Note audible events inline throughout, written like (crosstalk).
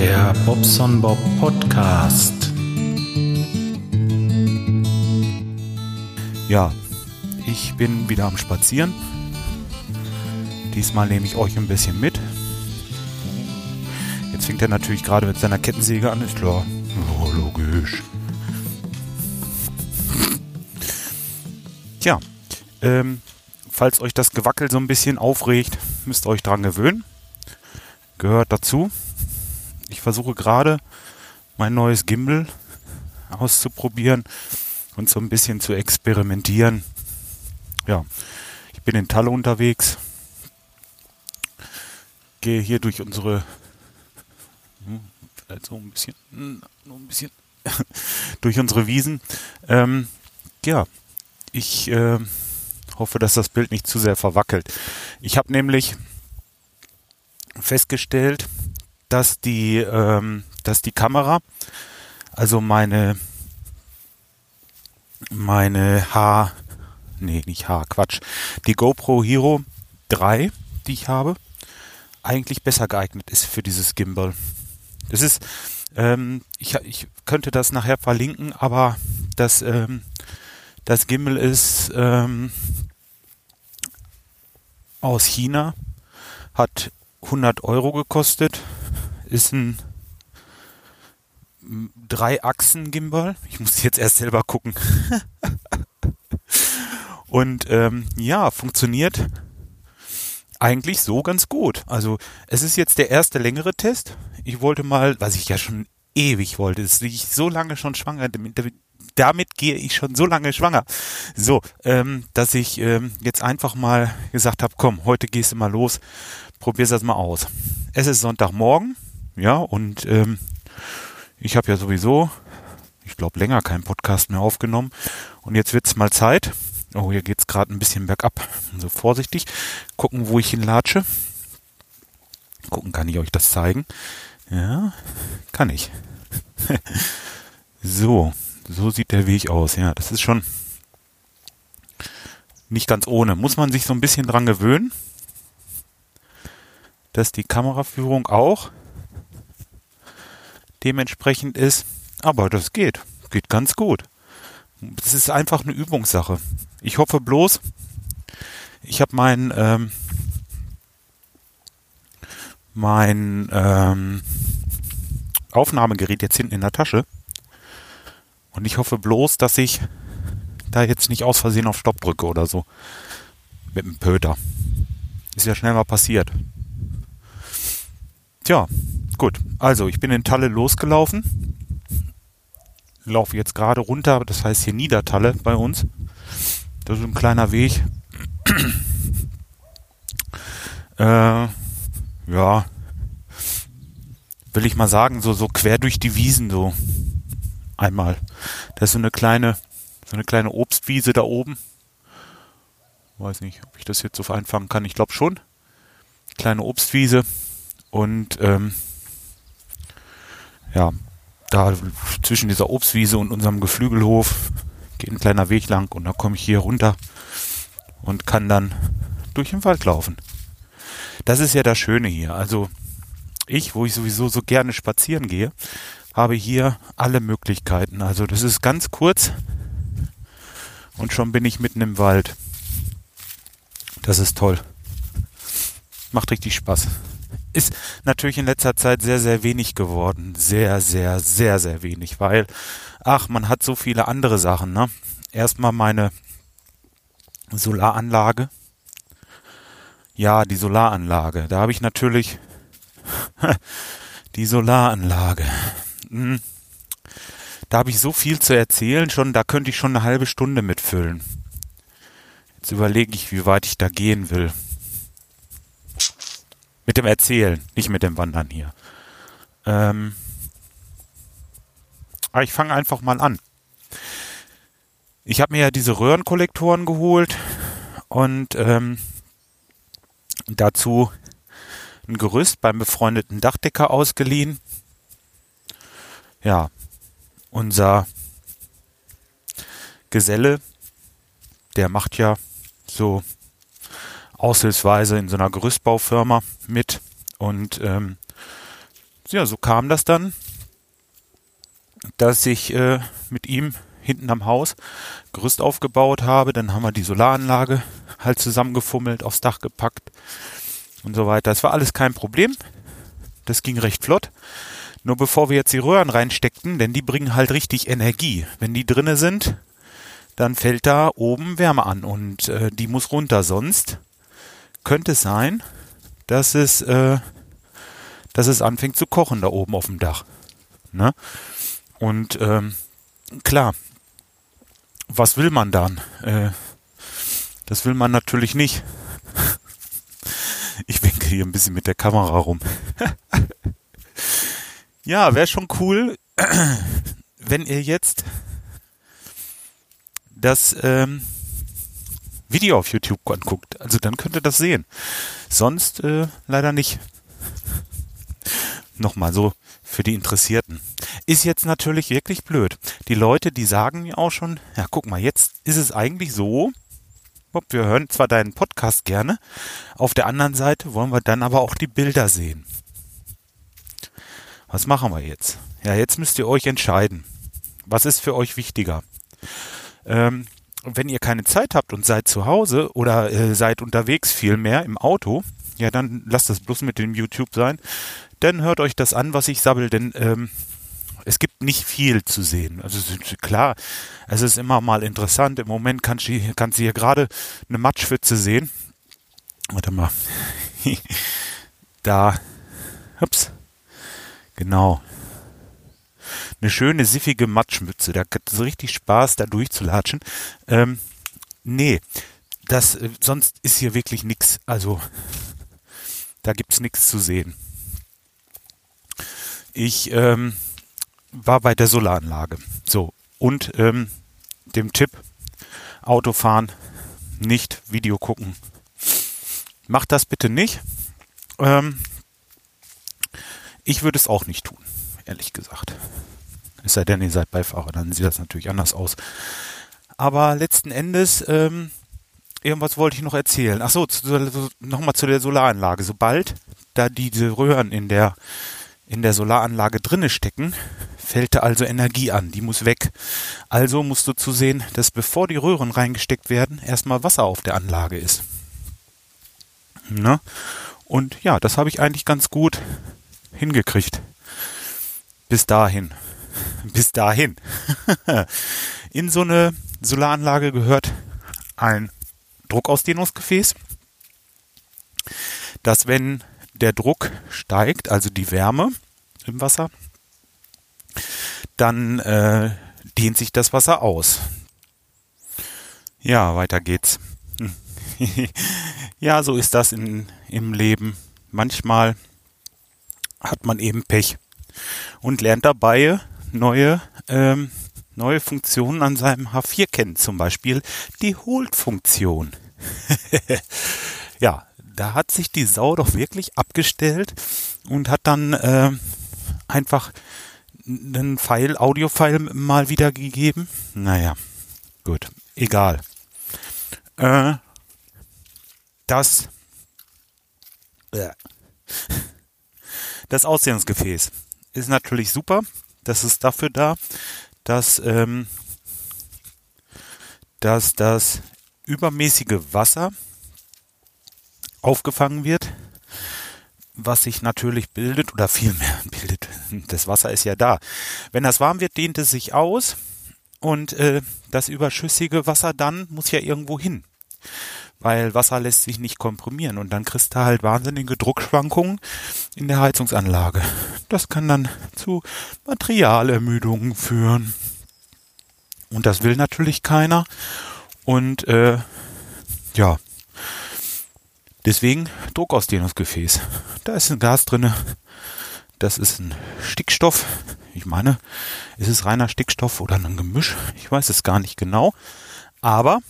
Der Bobson Bob Podcast. Ja, ich bin wieder am Spazieren. Diesmal nehme ich euch ein bisschen mit. Jetzt fängt er natürlich gerade mit seiner Kettensäge an, ist klar. Oh, logisch. Tja, ähm, falls euch das Gewackel so ein bisschen aufregt, müsst ihr euch dran gewöhnen. Gehört dazu. Ich versuche gerade mein neues Gimbal auszuprobieren und so ein bisschen zu experimentieren. Ja, ich bin in Talle unterwegs, gehe hier durch unsere, hm, vielleicht so ein bisschen, hm, nur ein bisschen, (laughs) durch unsere Wiesen. Ähm, ja, ich äh, hoffe, dass das Bild nicht zu sehr verwackelt. Ich habe nämlich festgestellt, dass die, ähm, dass die Kamera, also meine, meine H, nee, nicht H, Quatsch, die GoPro Hero 3, die ich habe, eigentlich besser geeignet ist für dieses Gimbal. Das ist, ähm, ich, ich könnte das nachher verlinken, aber das, ähm, das Gimbal ist ähm, aus China, hat 100 Euro gekostet, ist ein Drei-Achsen-Gimbal. Ich muss jetzt erst selber gucken. (laughs) Und ähm, ja, funktioniert eigentlich so ganz gut. Also es ist jetzt der erste längere Test. Ich wollte mal, was ich ja schon ewig wollte, ist ich so lange schon schwanger, damit, damit gehe ich schon so lange schwanger. So, ähm, dass ich ähm, jetzt einfach mal gesagt habe, komm, heute gehst du mal los, probier's das mal aus. Es ist Sonntagmorgen, ja, und ähm, ich habe ja sowieso, ich glaube, länger keinen Podcast mehr aufgenommen. Und jetzt wird's mal Zeit. Oh, hier geht's gerade ein bisschen bergab. So vorsichtig. Gucken, wo ich hinlatsche. Gucken, kann ich euch das zeigen? Ja, kann ich. (laughs) so, so sieht der Weg aus. Ja, das ist schon nicht ganz ohne. Muss man sich so ein bisschen dran gewöhnen, dass die Kameraführung auch dementsprechend ist. Aber das geht. Geht ganz gut. Das ist einfach eine Übungssache. Ich hoffe bloß, ich habe mein, ähm, mein ähm, Aufnahmegerät jetzt hinten in der Tasche. Und ich hoffe bloß, dass ich da jetzt nicht aus Versehen auf Stopp drücke oder so. Mit dem Pöter. Ist ja schnell mal passiert. Tja, gut. Also, ich bin in Talle losgelaufen. Laufe jetzt gerade runter, das heißt hier Niedertalle bei uns. Das ist ein kleiner Weg. (clears throat) äh, ja, will ich mal sagen, so, so quer durch die Wiesen so einmal. Da ist so eine kleine, so eine kleine Obstwiese da oben. Weiß nicht, ob ich das jetzt so einfangen kann. Ich glaube schon. Kleine Obstwiese. Und ähm, ja, da zwischen dieser Obstwiese und unserem Geflügelhof geht ein kleiner Weg lang und dann komme ich hier runter und kann dann durch den Wald laufen. Das ist ja das Schöne hier. Also ich, wo ich sowieso so gerne spazieren gehe, habe hier alle Möglichkeiten. Also das ist ganz kurz und schon bin ich mitten im Wald. Das ist toll. Macht richtig Spaß. Ist natürlich in letzter Zeit sehr, sehr wenig geworden. Sehr, sehr, sehr, sehr wenig, weil, ach, man hat so viele andere Sachen, ne? Erstmal meine Solaranlage. Ja, die Solaranlage. Da habe ich natürlich (laughs) die Solaranlage. Hm. Da habe ich so viel zu erzählen, schon, da könnte ich schon eine halbe Stunde mitfüllen. Jetzt überlege ich, wie weit ich da gehen will. Mit dem Erzählen, nicht mit dem Wandern hier. Ähm, aber ich fange einfach mal an. Ich habe mir ja diese Röhrenkollektoren geholt und ähm, dazu ein Gerüst beim befreundeten Dachdecker ausgeliehen. Ja, unser Geselle, der macht ja so aushilfsweise in so einer Gerüstbaufirma mit und ähm, ja, so kam das dann, dass ich äh, mit ihm hinten am Haus Gerüst aufgebaut habe. Dann haben wir die Solaranlage halt zusammengefummelt, aufs Dach gepackt und so weiter. Das war alles kein Problem. Das ging recht flott. Nur bevor wir jetzt die Röhren reinsteckten, denn die bringen halt richtig Energie. Wenn die drinne sind, dann fällt da oben Wärme an und äh, die muss runter. Sonst könnte sein, dass es, äh, dass es anfängt zu kochen da oben auf dem Dach. Ne? Und ähm, klar, was will man dann? Äh, das will man natürlich nicht. (laughs) Ich winke hier ein bisschen mit der Kamera rum. (laughs) ja, wäre schon cool, (clears throat) wenn ihr jetzt das ähm, Video auf YouTube anguckt. Also dann könnt ihr das sehen. Sonst äh, leider nicht. Nochmal so für die Interessierten. Ist jetzt natürlich wirklich blöd. Die Leute, die sagen mir auch schon, ja guck mal, jetzt ist es eigentlich so, Bob, wir hören zwar deinen Podcast gerne, auf der anderen Seite wollen wir dann aber auch die Bilder sehen. Was machen wir jetzt? Ja, jetzt müsst ihr euch entscheiden. Was ist für euch wichtiger? Ähm, wenn ihr keine Zeit habt und seid zu Hause oder äh, seid unterwegs vielmehr im Auto, ja, dann lasst das bloß mit dem YouTube sein. Dann hört euch das an, was ich sabbel, denn ähm, es gibt nicht viel zu sehen. Also klar, es ist immer mal interessant. Im Moment kannst du, kannst du hier gerade eine Matschwitze sehen. Warte mal. (laughs) da. Ups. Genau eine schöne, siffige Matschmütze. Da hat es richtig Spaß, da durchzulatschen. Ähm, nee, das, äh, sonst ist hier wirklich nichts. Also, da gibt's nichts zu sehen. Ich ähm, war bei der Solaranlage. So, und ähm, dem Tipp, Autofahren, nicht Video gucken. Macht das bitte nicht. Ähm, ich würde es auch nicht tun, ehrlich gesagt. Es sei denn, ihr seid Beifahrer, dann sieht das natürlich anders aus. Aber letzten Endes, ähm, irgendwas wollte ich noch erzählen. Ach so, nochmal zu der Solaranlage. Sobald da diese Röhren in der, in der Solaranlage drinne stecken, fällt da also Energie an. Die muss weg. Also musst du zusehen, dass bevor die Röhren reingesteckt werden, erstmal Wasser auf der Anlage ist. Ne? Und ja, das habe ich eigentlich ganz gut hingekriegt. Bis dahin (laughs) bis dahin. (laughs) In so eine Solaranlage gehört ein Druckausdehnungsgefäß, dass wenn der Druck steigt, also die Wärme im Wasser, dann äh, dehnt sich das Wasser aus. Ja, weiter geht's. (laughs) ja, so ist das in, im Leben. Manchmal hat man eben Pech und lernt dabei neue, ähm, neue Funktionen an seinem H4 kennen. Zum Beispiel die Hold-Funktion. (laughs) ja, da hat sich die Sau doch wirklich abgestellt und hat dann äh, einfach einen File, Audio-File mal wiedergegeben. Naja, gut, egal. Äh, das, äh, das Ausdehnungsgefäß ist natürlich super. Das ist dafür da, dass, ähm, dass das übermäßige Wasser aufgefangen wird, was sich natürlich bildet oder vielmehr (laughs) bildet. Das Wasser ist ja da. Wenn das warm wird, dehnt es sich aus und äh, das überschüssige Wasser dann muss ja irgendwo hin weil Wasser lässt sich nicht komprimieren und dann kriegst du halt wahnsinnige Druckschwankungen in der Heizungsanlage. Das kann dann zu Materialermüdungen führen. Und das will natürlich keiner. Und äh, ja, deswegen Druckausdehnungsgefäß. Da ist ein Gas drinne. Das ist ein Stickstoff. Ich meine, ist es reiner Stickstoff oder ein Gemisch? Ich weiß es gar nicht genau. Aber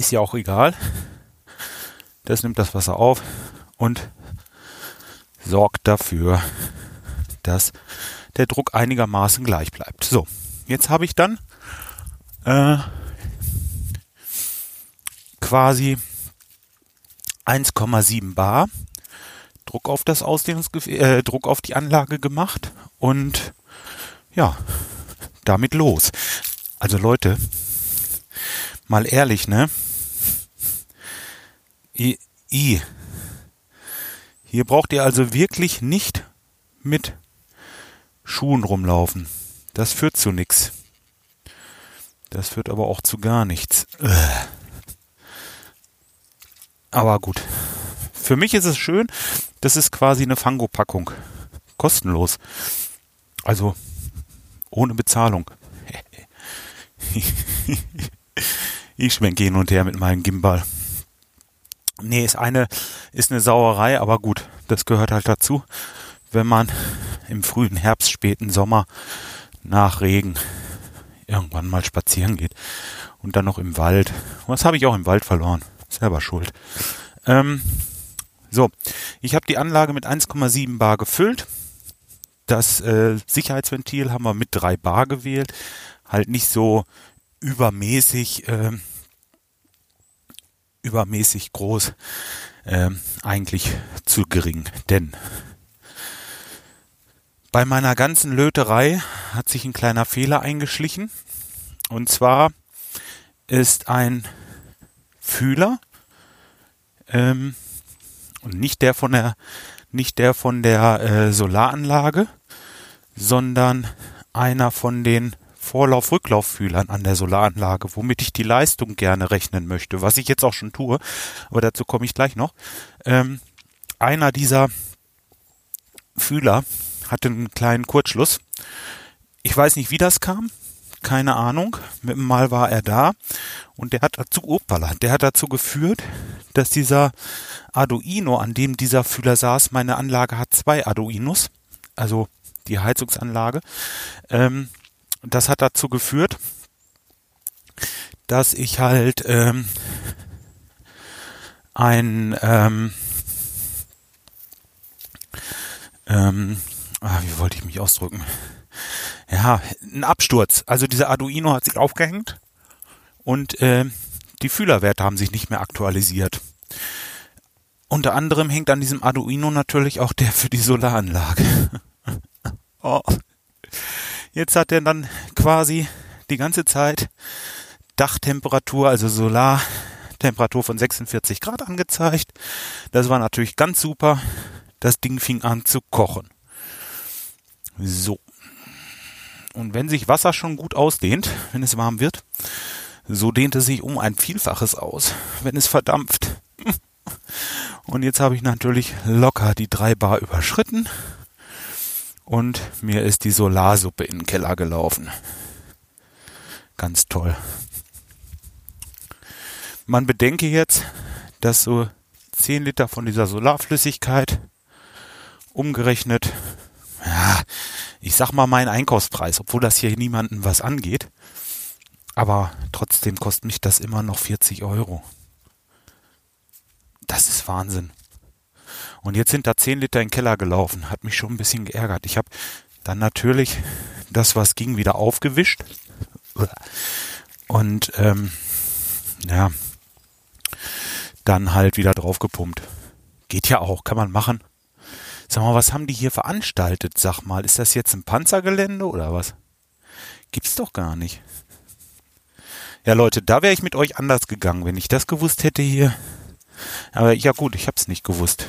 ist ja auch egal. Das nimmt das Wasser auf und sorgt dafür, dass der Druck einigermaßen gleich bleibt. So, jetzt habe ich dann äh, quasi 1,7 Bar Druck auf das Ausdehnungsgefäß, äh, Druck auf die Anlage gemacht und ja, damit los. Also Leute, mal ehrlich, ne? I. Hier braucht ihr also wirklich nicht mit Schuhen rumlaufen. Das führt zu nichts. Das führt aber auch zu gar nichts. Aber gut. Für mich ist es schön, das ist quasi eine Fango-Packung. Kostenlos. Also ohne Bezahlung. (laughs) ich schwenke hin und her mit meinem Gimbal. Nee, ist eine, ist eine Sauerei, aber gut, das gehört halt dazu, wenn man im frühen Herbst, späten Sommer nach Regen irgendwann mal spazieren geht und dann noch im Wald. Was habe ich auch im Wald verloren? Selber schuld. Ähm, so, ich habe die Anlage mit 1,7 Bar gefüllt. Das äh, Sicherheitsventil haben wir mit 3 Bar gewählt. Halt nicht so übermäßig, äh, übermäßig groß. Äh, eigentlich zu gering. Denn bei meiner ganzen Löterei hat sich ein kleiner Fehler eingeschlichen. Und zwar ist ein Fühler ähm, und nicht der von der nicht der von der äh, Solaranlage, sondern einer von den Vorlauf-Rücklauffühlern an der Solaranlage, womit ich die Leistung gerne rechnen möchte, was ich jetzt auch schon tue, aber dazu komme ich gleich noch. Ähm, einer dieser Fühler hatte einen kleinen Kurzschluss. Ich weiß nicht, wie das kam. Keine Ahnung. Mit dem Mal war er da. Und der hat dazu, opala, der hat dazu geführt, dass dieser Arduino, an dem dieser Fühler saß, meine Anlage hat zwei Arduinos, also die Heizungsanlage. Ähm, das hat dazu geführt, dass ich halt ähm, ein ähm, ähm, ah, wie wollte ich mich ausdrücken? Ja, ein Absturz. Also dieser Arduino hat sich aufgehängt und äh, die Fühlerwerte haben sich nicht mehr aktualisiert. Unter anderem hängt an diesem Arduino natürlich auch der für die Solaranlage. (laughs) oh. Jetzt hat er dann quasi die ganze Zeit Dachtemperatur, also Solartemperatur von 46 Grad angezeigt. Das war natürlich ganz super. Das Ding fing an zu kochen. So. Und wenn sich Wasser schon gut ausdehnt, wenn es warm wird, so dehnt es sich um ein Vielfaches aus, wenn es verdampft. (laughs) Und jetzt habe ich natürlich locker die drei Bar überschritten und mir ist die Solarsuppe in den Keller gelaufen. Ganz toll. Man bedenke jetzt, dass so 10 Liter von dieser Solarflüssigkeit umgerechnet ja, ich sag mal meinen Einkaufspreis, obwohl das hier niemanden was angeht. Aber trotzdem kostet mich das immer noch 40 Euro. Das ist Wahnsinn. Und jetzt sind da 10 Liter in den Keller gelaufen. Hat mich schon ein bisschen geärgert. Ich habe dann natürlich das, was ging, wieder aufgewischt. Und ähm, ja, dann halt wieder draufgepumpt. Geht ja auch, kann man machen. Sag mal, was haben die hier veranstaltet? Sag mal, ist das jetzt ein Panzergelände oder was? Gibt's doch gar nicht. Ja, Leute, da wäre ich mit euch anders gegangen, wenn ich das gewusst hätte hier. Aber ja gut, ich hab's nicht gewusst.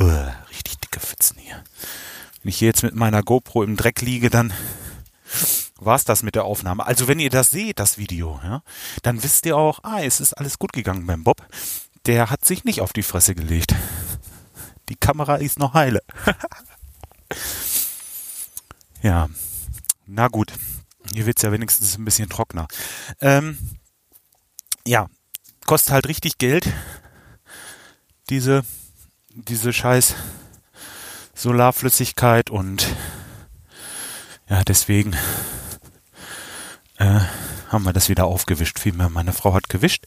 Uh, richtig dicke Pfützen hier. Wenn ich hier jetzt mit meiner GoPro im Dreck liege, dann war's das mit der Aufnahme. Also wenn ihr das seht, das Video, ja, dann wisst ihr auch, ah, es ist alles gut gegangen beim Bob. Der hat sich nicht auf die Fresse gelegt. Die Kamera ist noch heile. (laughs) ja, na gut. Hier wird's ja wenigstens ein bisschen trockener. Ähm, ja, kostet halt richtig Geld. Diese, diese scheiß Solarflüssigkeit und ja, deswegen äh, haben wir das wieder aufgewischt. Vielmehr, meine Frau hat gewischt.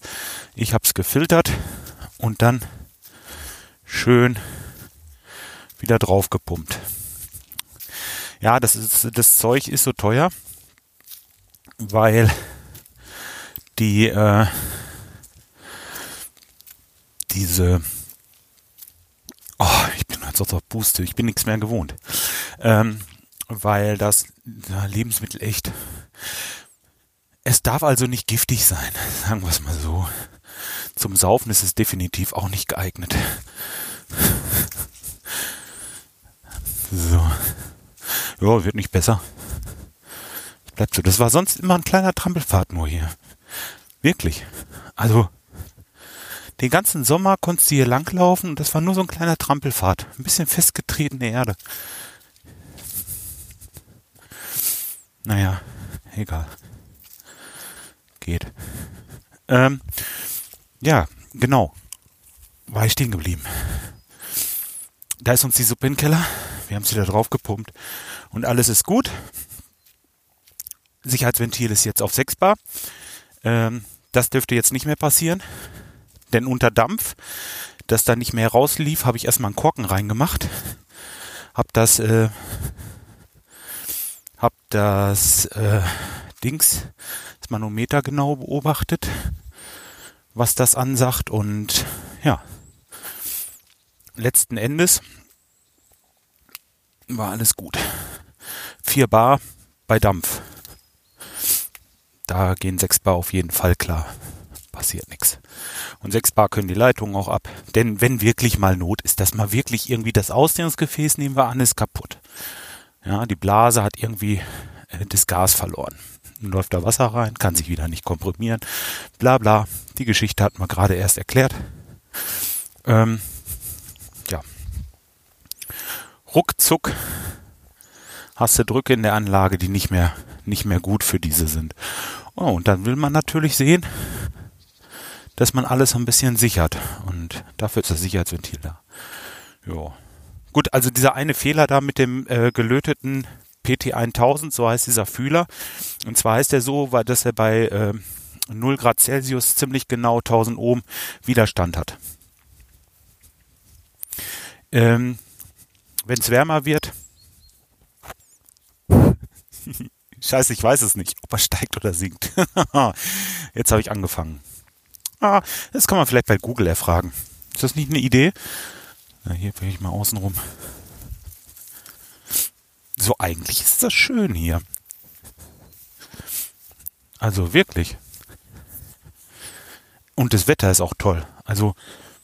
Ich habe es gefiltert und dann schön wieder drauf gepumpt. Ja, das ist, das Zeug ist so teuer, weil die, äh, als ob ich puste. Ich bin nichts mehr gewohnt. Ähm, weil das ja, Lebensmittel echt. Es darf also nicht giftig sein, sagen wir es mal so. Zum Saufen ist es definitiv auch nicht geeignet. So. Ja, wird nicht besser. Bleibt so. Das war sonst immer ein kleiner Trampelpfad nur hier. Wirklich. Also, den ganzen Sommer konntest du hier langlaufen und das war nur so ein kleiner Trampelpfad. Ein bisschen festgetretene Erde. Naja, egal. Geht. Ähm, ja, genau. War ich stehen geblieben. Da ist uns die Suppe im Keller. Wir haben sie da drauf gepumpt. Und alles ist gut. Sicherheitsventil ist jetzt auf 6 Bar. Ähm, das dürfte jetzt nicht mehr passieren. Denn unter Dampf, das da nicht mehr rauslief, habe ich erstmal einen Korken reingemacht. Hab das, äh, hab das äh, Dings, das Manometer genau beobachtet, was das ansagt und ja, letzten Endes war alles gut. 4 Bar bei Dampf. Da gehen 6 Bar auf jeden Fall klar. Passiert nichts. Und 6 Bar können die Leitungen auch ab. Denn wenn wirklich mal Not ist, dass mal wirklich irgendwie das Ausdehnungsgefäß, nehmen wir an, ist kaputt. Ja, die Blase hat irgendwie äh, das Gas verloren. Dann läuft da Wasser rein, kann sich wieder nicht komprimieren. Bla bla. Die Geschichte hat man gerade erst erklärt. Ähm, ja. Ruckzuck hast du Drücke in der Anlage, die nicht mehr, nicht mehr gut für diese sind. Oh, und dann will man natürlich sehen, dass man alles ein bisschen sichert. Und dafür ist das Sicherheitsventil da. Ja. Gut, also dieser eine Fehler da mit dem äh, gelöteten PT1000, so heißt dieser Fühler. Und zwar heißt er so, weil dass er bei äh, 0 Grad Celsius ziemlich genau 1000 Ohm Widerstand hat. Ähm, Wenn es wärmer wird, (laughs) Scheiße, ich weiß es nicht, ob er steigt oder sinkt. (laughs) Jetzt habe ich angefangen. Ah, das kann man vielleicht bei Google erfragen. Ist das nicht eine Idee? Na, hier will ich mal außen rum. So, eigentlich ist das schön hier. Also wirklich. Und das Wetter ist auch toll. Also,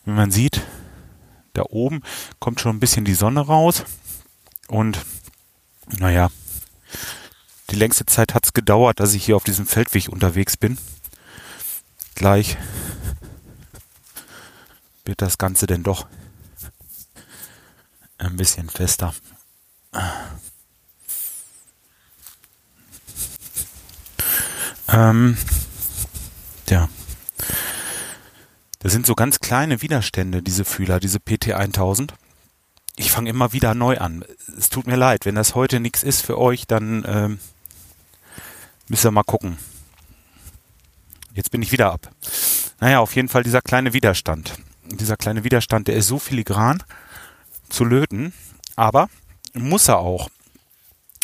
wenn man sieht, da oben kommt schon ein bisschen die Sonne raus. Und, naja, die längste Zeit hat es gedauert, dass ich hier auf diesem Feldweg unterwegs bin. Gleich wird das Ganze denn doch ein bisschen fester. Ähm, ja. Das sind so ganz kleine Widerstände, diese Fühler, diese PT1000 ich fange immer wieder neu an. Es tut mir leid, wenn das heute nichts ist für euch, dann ähm, müsst ihr mal gucken. Jetzt bin ich wieder ab. Naja, auf jeden Fall dieser kleine Widerstand. Dieser kleine Widerstand, der ist so filigran zu löten, aber muss er auch,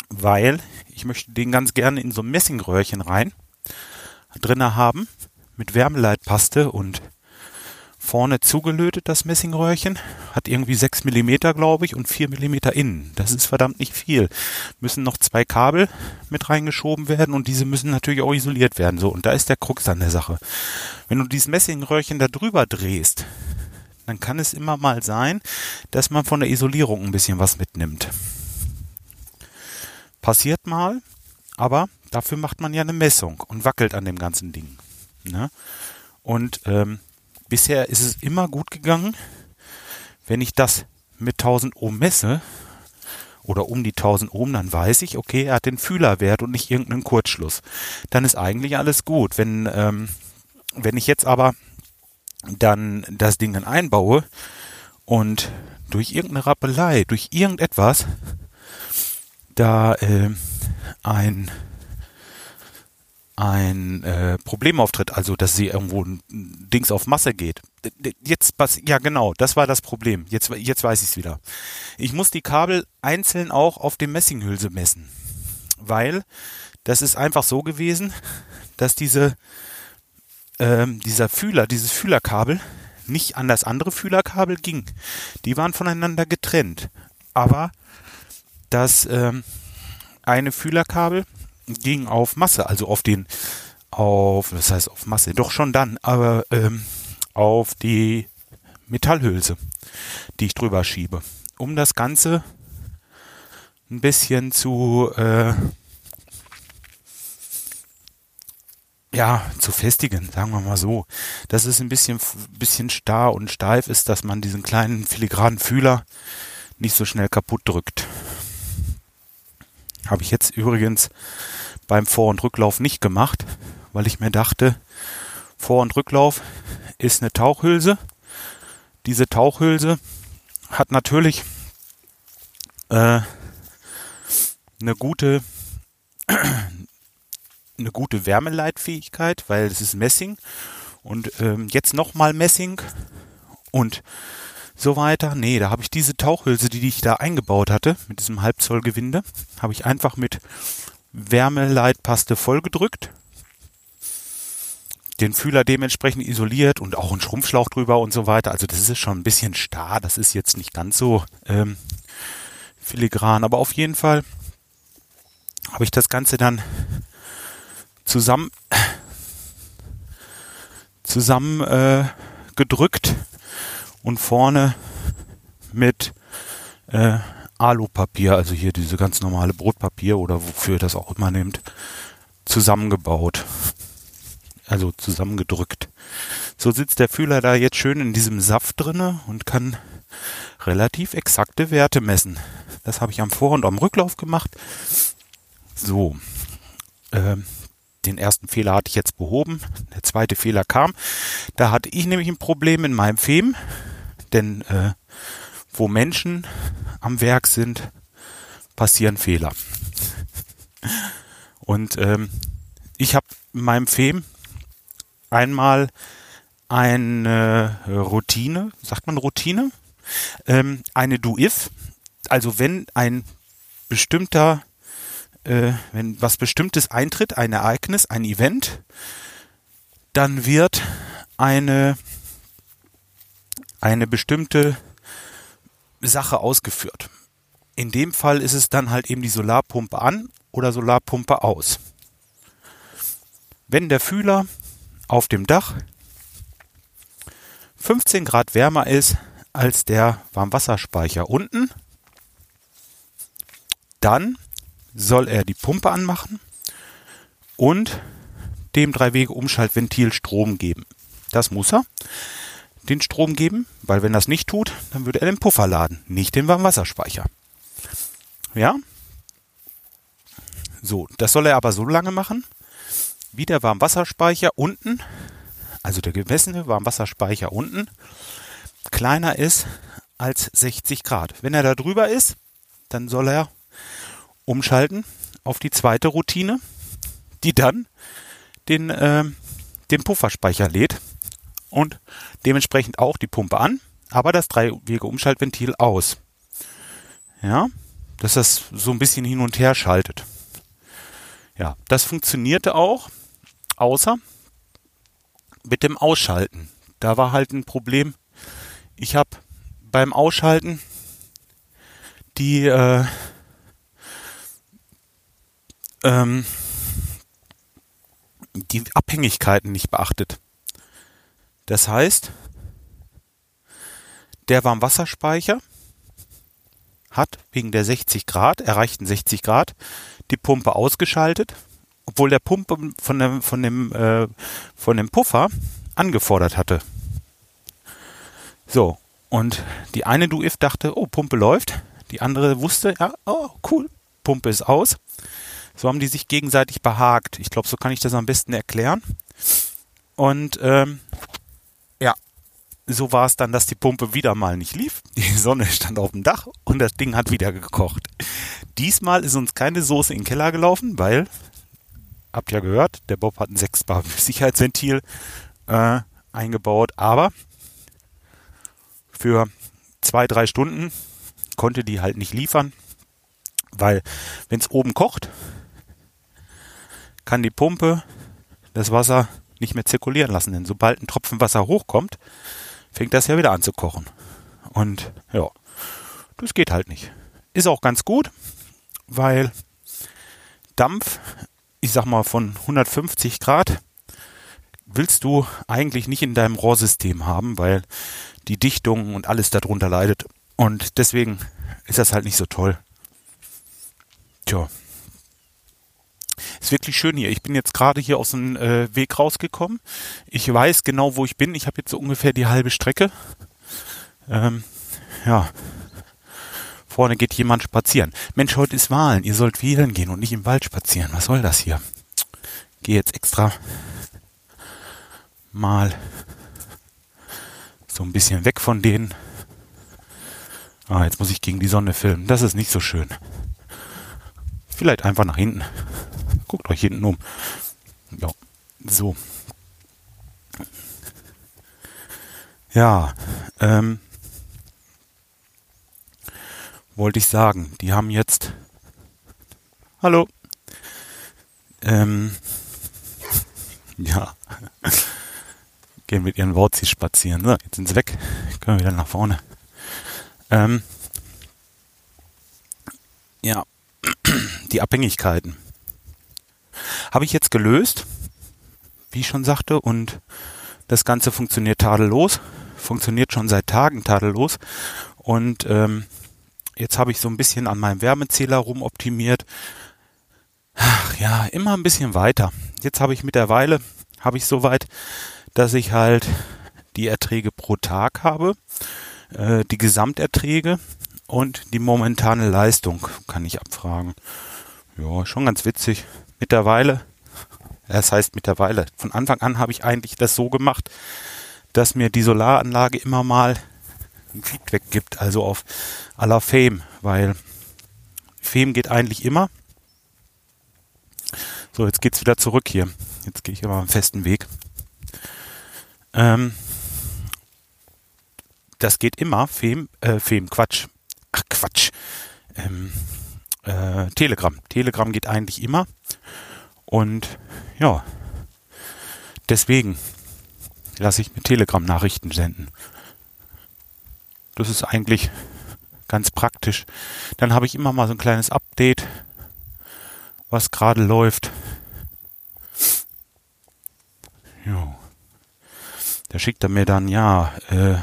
weil ich möchte den ganz gerne in so ein Messingröhrchen rein drinne haben mit Wärmeleitpaste und vorne zugelötet, das Messingröhrchen. Hat irgendwie 6 Millimeter, glaube ich, und 4 Millimeter innen. Das ist verdammt nicht viel. Müssen noch zwei Kabel mit reingeschoben werden und diese müssen natürlich auch isoliert werden. So, und da ist der Krux an der Sache. Wenn du dieses Messingröhrchen da drüber drehst, dann kann es immer mal sein, dass man von der Isolierung ein bisschen was mitnimmt. Passiert mal, aber dafür macht man ja eine Messung und wackelt an dem ganzen Ding. Ne? Und ähm, bisher ist es immer gut gegangen, wenn ich das mit 1000 Ohm messe oder um die 1000 Ohm, dann weiß ich, okay, er hat den Fühlerwert und nicht irgendeinen Kurzschluss. Dann ist eigentlich alles gut. Wenn, ähm, wenn ich jetzt aber dann das Ding dann einbaue und durch irgendeine Rappelei, durch irgendetwas da äh, ein ein äh, Problem auftritt, also dass sie irgendwo ein Dings auf Masse geht. Jetzt was ja genau, das war das Problem. Jetzt jetzt weiß ich es wieder. Ich muss die Kabel einzeln auch auf dem Messinghülse messen, weil das ist einfach so gewesen, dass diese ähm, dieser Fühler, dieses Fühlerkabel nicht an das andere Fühlerkabel ging. Die waren voneinander getrennt. Aber das ähm, eine Fühlerkabel ging auf Masse, also auf den, auf, das heißt auf Masse, doch schon dann, aber ähm, auf die Metallhülse, die ich drüber schiebe, um das Ganze ein bisschen zu äh, ja, zu festigen, sagen wir mal so. Dass es ein bisschen, bisschen starr und steif ist, dass man diesen kleinen filigranen Fühler nicht so schnell kaputt drückt. Habe ich jetzt übrigens beim Vor- und Rücklauf nicht gemacht, weil ich mir dachte, Vor- und Rücklauf ist eine Tauchhülse. Diese Tauchhülse hat natürlich äh, eine gute (clears throat) eine gute Wärmeleitfähigkeit, weil es ist Messing und ähm, jetzt nochmal Messing und so weiter. Nee, da habe ich diese Tauchhülse, die, ich da eingebaut hatte, mit diesem Halbzollgewinde, habe ich einfach mit Wärmeleitpaste vollgedrückt. Den Fühler dementsprechend isoliert und auch einen Schrumpfschlauch drüber und so weiter. Also das ist schon ein bisschen starr, das ist jetzt nicht ganz so ähm, filigran, aber auf jeden Fall habe ich das Ganze dann zusammen zusammen äh, gedrückt und vorne mit äh, Alupapier, also hier diese ganz normale Brotpapier oder wofür ihr das auch immer nehmt, zusammengebaut. Also zusammengedrückt. So sitzt der Fühler da jetzt schön in diesem Saft drinne und kann relativ exakte Werte messen. Das habe ich am Vor- und am Rücklauf gemacht. So. Ähm, den ersten Fehler hatte ich jetzt behoben. Der zweite Fehler kam. Da hatte ich nämlich ein Problem in meinem Fem, denn äh, wo Menschen am Werk sind, passieren Fehler. Und ähm, ich habe in meinem Fem einmal eine Routine, sagt man Routine, ähm, eine Do-If, also wenn ein bestimmter äh, wenn was Bestimmtes eintritt, ein Ereignis, ein Event, dann wird eine, eine bestimmte Sache ausgeführt. In dem Fall ist es dann halt eben die Solarpumpe an oder Solarpumpe aus. Wenn der Fühler auf dem Dach 15 Grad wärmer ist als der Warmwasserspeicher unten, dann soll er die Pumpe anmachen und dem Drei-Wege-Umschaltventil Strom geben. Das muss er. Den Strom geben, weil wenn das nicht tut, dann würde er den Puffer laden, nicht den Warmwasserspeicher. Ja? So, das soll er aber so lange machen, wie der Warmwasserspeicher unten, also der gemessene Warmwasserspeicher unten, kleiner ist als 60 Grad. Wenn er da drüber ist, dann soll er umschalten auf die zweite Routine, die dann den, äh, den Pufferspeicher lädt und dementsprechend auch die Pumpe an, aber das Drei-Wege-Umschaltventil aus. Ja, dass das so ein bisschen hin und her schaltet. Ja, das funktionierte auch, außer mit dem Ausschalten. Da war halt ein Problem. Ich habe beim Ausschalten die äh, ähm, die Abhängigkeiten nicht beachtet. Das heißt, der Warmwasserspeicher hat wegen der 60 Grad, erreichten 60 Grad, die Pumpe ausgeschaltet, obwohl der Pumpe von dem, von dem, äh, von dem Puffer angefordert hatte. So, und die eine DuIF dachte, oh, Pumpe läuft. Die andere wusste, ja, oh, cool, Pumpe ist aus. So haben die sich gegenseitig behagt. Ich glaube, so kann ich das am besten erklären. Und ähm, ja, so war es dann, dass die Pumpe wieder mal nicht lief. Die Sonne stand auf dem Dach und das Ding hat wieder gekocht. Diesmal ist uns keine Soße in den Keller gelaufen, weil, habt ihr gehört, der Bob hat ein 6 Bar Sicherheitsventil äh, eingebaut, aber für zwei, drei Stunden konnte die halt nicht liefern, weil wenn es oben kocht, kann die Pumpe das Wasser nicht mehr zirkulieren lassen. Denn sobald ein Tropfen Wasser hochkommt, fängt das ja wieder an zu kochen. Und ja, das geht halt nicht. Ist auch ganz gut, weil Dampf, ich sag mal von 150 Grad, willst du eigentlich nicht in deinem Rohrsystem haben, weil die Dichtung und alles darunter leidet. Und deswegen ist das halt nicht so toll. Tja. Ist wirklich schön hier. Ich bin jetzt gerade hier aus dem äh, Weg rausgekommen. Ich weiß genau, wo ich bin. Ich habe jetzt so ungefähr die halbe Strecke. Ähm, ja. Vorne geht jemand spazieren. Mensch, heute ist Wahlen. Ihr sollt wählen gehen und nicht im Wald spazieren. Was soll das hier? Gehe jetzt extra mal so ein bisschen weg von denen. Ah, jetzt muss ich gegen die Sonne filmen. Das ist nicht so schön. Vielleicht einfach nach hinten. Guckt euch hinten um. Ja, so. Ja, ähm, wollte ich sagen, die haben jetzt. Hallo. Ähm, ja. Gehen mit ihren Wauzis spazieren. So, jetzt sind sie weg. Können wir wieder nach vorne. Ähm, ja, die Abhängigkeiten habe ich jetzt gelöst, wie ich schon sagte, und das Ganze funktioniert tadellos, funktioniert schon seit Tagen tadellos und ähm, jetzt habe ich so ein bisschen an meinem Wärmezähler rumoptimiert. Ach ja, immer ein bisschen weiter. Jetzt habe ich mittlerweile, habe ich soweit, dass ich halt die Erträge pro Tag habe äh, die Gesamterträge und die momentane Leistung kann ich abfragen. Ja, schon ganz witzig. Mittlerweile, das heißt mittlerweile, von Anfang an habe ich eigentlich das so gemacht, dass mir die Solaranlage immer mal ein Feedback gibt, also auf aller Fame, weil Fame geht eigentlich immer. So, jetzt geht's wieder zurück hier. Jetzt gehe ich aber am festen Weg. Ähm, das geht immer. Fem, äh, Fem, Quatsch. Ach, Quatsch. Ähm, äh, Telegram. Telegram geht eigentlich immer. Und ja, deswegen lasse ich mir Telegram-Nachrichten senden. Das ist eigentlich ganz praktisch. Dann habe ich immer mal so ein kleines Update, was gerade läuft. Ja. Da schickt er mir dann, ja, äh,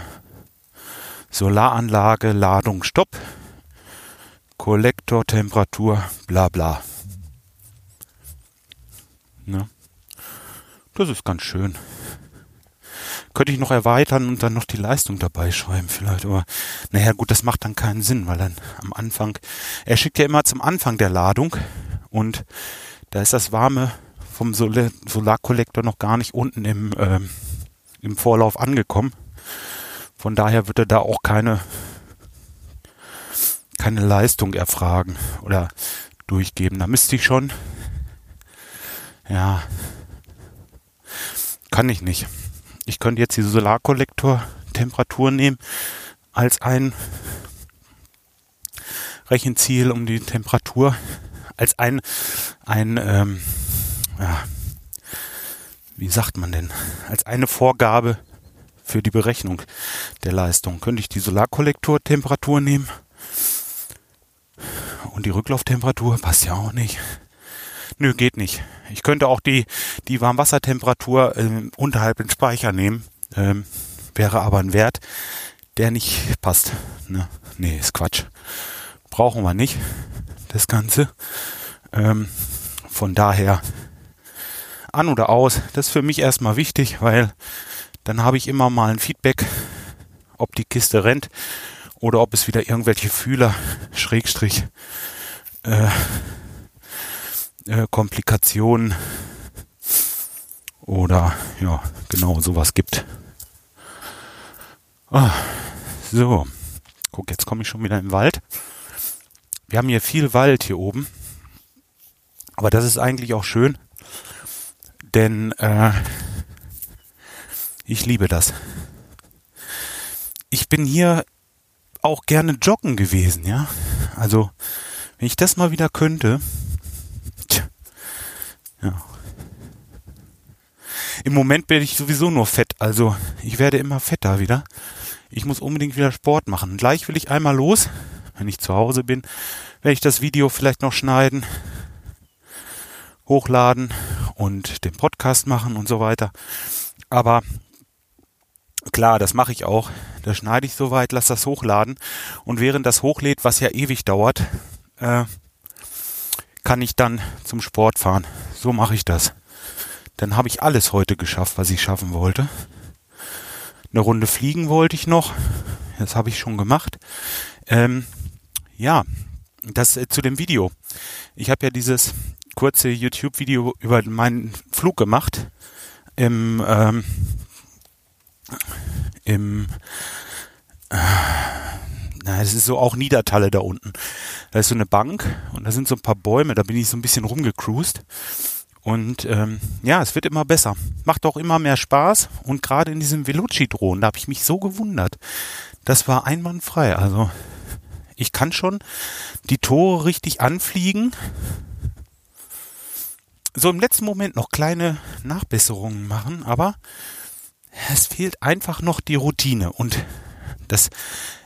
Solaranlage, Ladung, Stopp, Kollektor, Temperatur, bla bla. Ne? Das ist ganz schön. Könnte ich noch erweitern und dann noch die Leistung dabei schreiben vielleicht, aber naja gut, das macht dann keinen Sinn, weil dann am Anfang, er schickt ja immer zum Anfang der Ladung und da ist das Warme vom Sol Solarkollektor noch gar nicht unten im, ähm, im Vorlauf angekommen. Von daher wird er da auch keine, keine Leistung erfragen oder durchgeben. Da müsste ich schon, ja, kann ich nicht. Ich könnte jetzt die Solarkollektor-Temperatur nehmen als ein Rechenziel, um die Temperatur als ein, ein ähm, ja, wie sagt man denn, als eine Vorgabe für die Berechnung der Leistung. Könnte ich die Solarkollektortemperatur nehmen? Und die Rücklauftemperatur passt ja auch nicht. Nö, geht nicht. Ich könnte auch die, die Warmwassertemperatur äh, unterhalb den Speicher nehmen. Ähm, wäre aber ein Wert, der nicht passt. Ne? Nee, ist Quatsch. Brauchen wir nicht, das Ganze. Ähm, von daher an oder aus. Das ist für mich erstmal wichtig, weil dann habe ich immer mal ein Feedback, ob die Kiste rennt oder ob es wieder irgendwelche Fühler, (laughs) Schrägstrich, äh, äh, Komplikationen oder ja, genau sowas gibt. Ah, so, guck, jetzt komme ich schon wieder im Wald. Wir haben hier viel Wald hier oben, aber das ist eigentlich auch schön, denn äh, ich liebe das. Ich bin hier auch gerne joggen gewesen, ja. Also, wenn ich das mal wieder könnte, tja, ja. Im Moment bin ich sowieso nur fett, also ich werde immer fetter wieder. Ich muss unbedingt wieder Sport machen. Gleich will ich einmal los, wenn ich zu Hause bin, werde ich das Video vielleicht noch schneiden, hochladen und den Podcast machen und so weiter. Aber klar, das mache ich auch. Da schneide ich soweit, lass das hochladen und während das hochlädt, was ja ewig dauert, äh, kann ich dann zum Sport fahren. So mache ich das. Dann habe ich alles heute geschafft, was ich schaffen wollte. Eine Runde fliegen wollte ich noch. Das habe ich schon gemacht. Ähm, ja, das äh, zu dem Video. Ich habe ja dieses kurze YouTube-Video über meinen Flug gemacht im ähm, im äh, na, es ist so auch Niedertalle da unten. Da ist so eine Bank und da sind so ein paar Bäume, da bin ich so ein bisschen rumgecruised. Und ähm, ja, es wird immer besser. Macht auch immer mehr Spaß. Und gerade in diesem Veloci-Drohnen, da habe ich mich so gewundert. Das war einwandfrei. Also ich kann schon die Tore richtig anfliegen. So im letzten Moment noch kleine Nachbesserungen machen, aber es fehlt einfach noch die Routine. Und das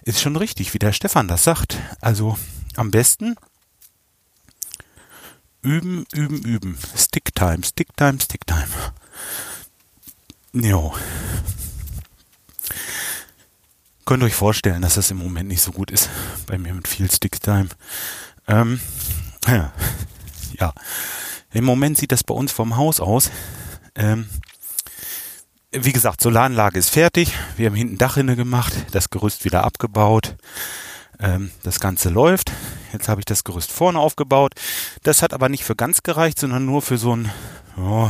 ist schon richtig, wie der Stefan das sagt. Also am besten üben, üben, üben. Stick time, stick time, stick time. Jo. Könnt ihr euch vorstellen, dass das im Moment nicht so gut ist bei mir mit viel Stick time. Ähm, ja. ja. Im Moment sieht das bei uns vom Haus aus. Ähm, wie gesagt, Solaranlage ist fertig. Wir haben hinten Dachrinne gemacht, das Gerüst wieder abgebaut. Ähm, das Ganze läuft. Jetzt habe ich das Gerüst vorne aufgebaut. Das hat aber nicht für ganz gereicht, sondern nur für so ein, oh,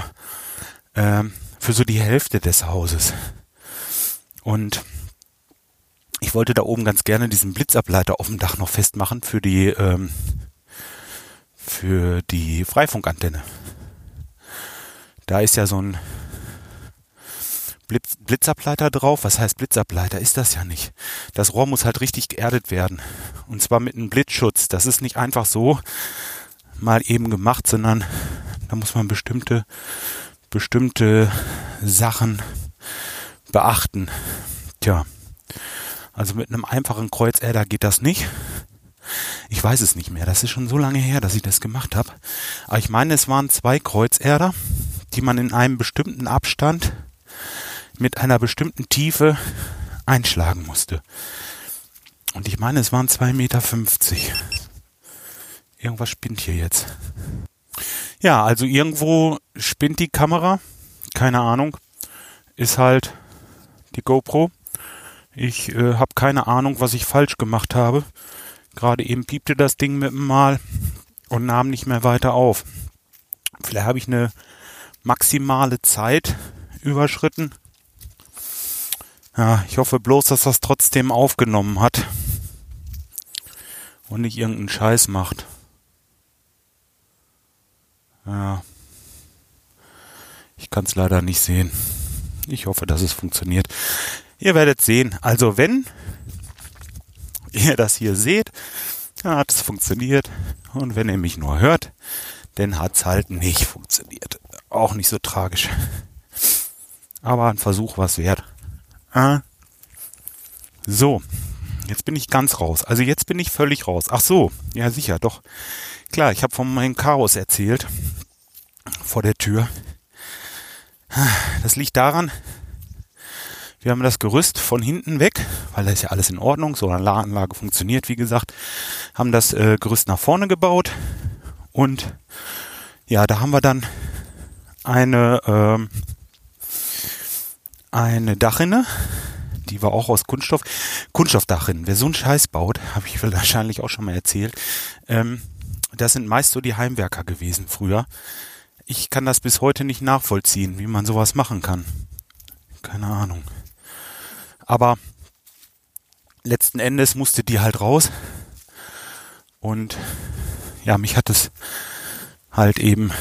ähm, für so die Hälfte des Hauses. Und ich wollte da oben ganz gerne diesen Blitzableiter auf dem Dach noch festmachen für die, ähm, für die Freifunkantenne. Da ist ja so ein Blitz, Blitzableiter drauf. Was heißt Blitzableiter? Ist das ja nicht. Das Rohr muss halt richtig geerdet werden. Und zwar mit einem Blitzschutz. Das ist nicht einfach so mal eben gemacht, sondern da muss man bestimmte, bestimmte Sachen beachten. Tja. Also mit einem einfachen Kreuzerder geht das nicht. Ich weiß es nicht mehr. Das ist schon so lange her, dass ich das gemacht habe. Aber ich meine, es waren zwei Kreuzerder, die man in einem bestimmten Abstand mit einer bestimmten Tiefe einschlagen musste. Und ich meine, es waren 2,50 Meter. Irgendwas spinnt hier jetzt. Ja, also irgendwo spinnt die Kamera. Keine Ahnung. Ist halt die GoPro. Ich äh, habe keine Ahnung, was ich falsch gemacht habe. Gerade eben piepte das Ding mit dem Mal und nahm nicht mehr weiter auf. Vielleicht habe ich eine maximale Zeit überschritten ja, ich hoffe bloß, dass das trotzdem aufgenommen hat und nicht irgendeinen Scheiß macht. Ja. Ich kann es leider nicht sehen. Ich hoffe, dass es funktioniert. Ihr werdet sehen. Also wenn ihr das hier seht, hat es funktioniert. Und wenn ihr mich nur hört, dann hat es halt nicht funktioniert. Auch nicht so tragisch. Aber ein Versuch war es wert. Ah. So, jetzt bin ich ganz raus. Also jetzt bin ich völlig raus. Ach so, ja sicher, doch. Klar, ich habe von meinem Chaos erzählt vor der Tür. Das liegt daran, wir haben das Gerüst von hinten weg, weil da ist ja alles in Ordnung, so eine Anlage funktioniert, wie gesagt, haben das äh, Gerüst nach vorne gebaut und ja, da haben wir dann eine ähm, eine Dachrinne, die war auch aus Kunststoff. Kunststoffdachrinnen. Wer so einen Scheiß baut, habe ich (laughs) wahrscheinlich auch schon mal erzählt. Ähm, das sind meist so die Heimwerker gewesen früher. Ich kann das bis heute nicht nachvollziehen, wie man sowas machen kann. Keine Ahnung. Aber letzten Endes musste die halt raus. Und ja, mich hat es halt eben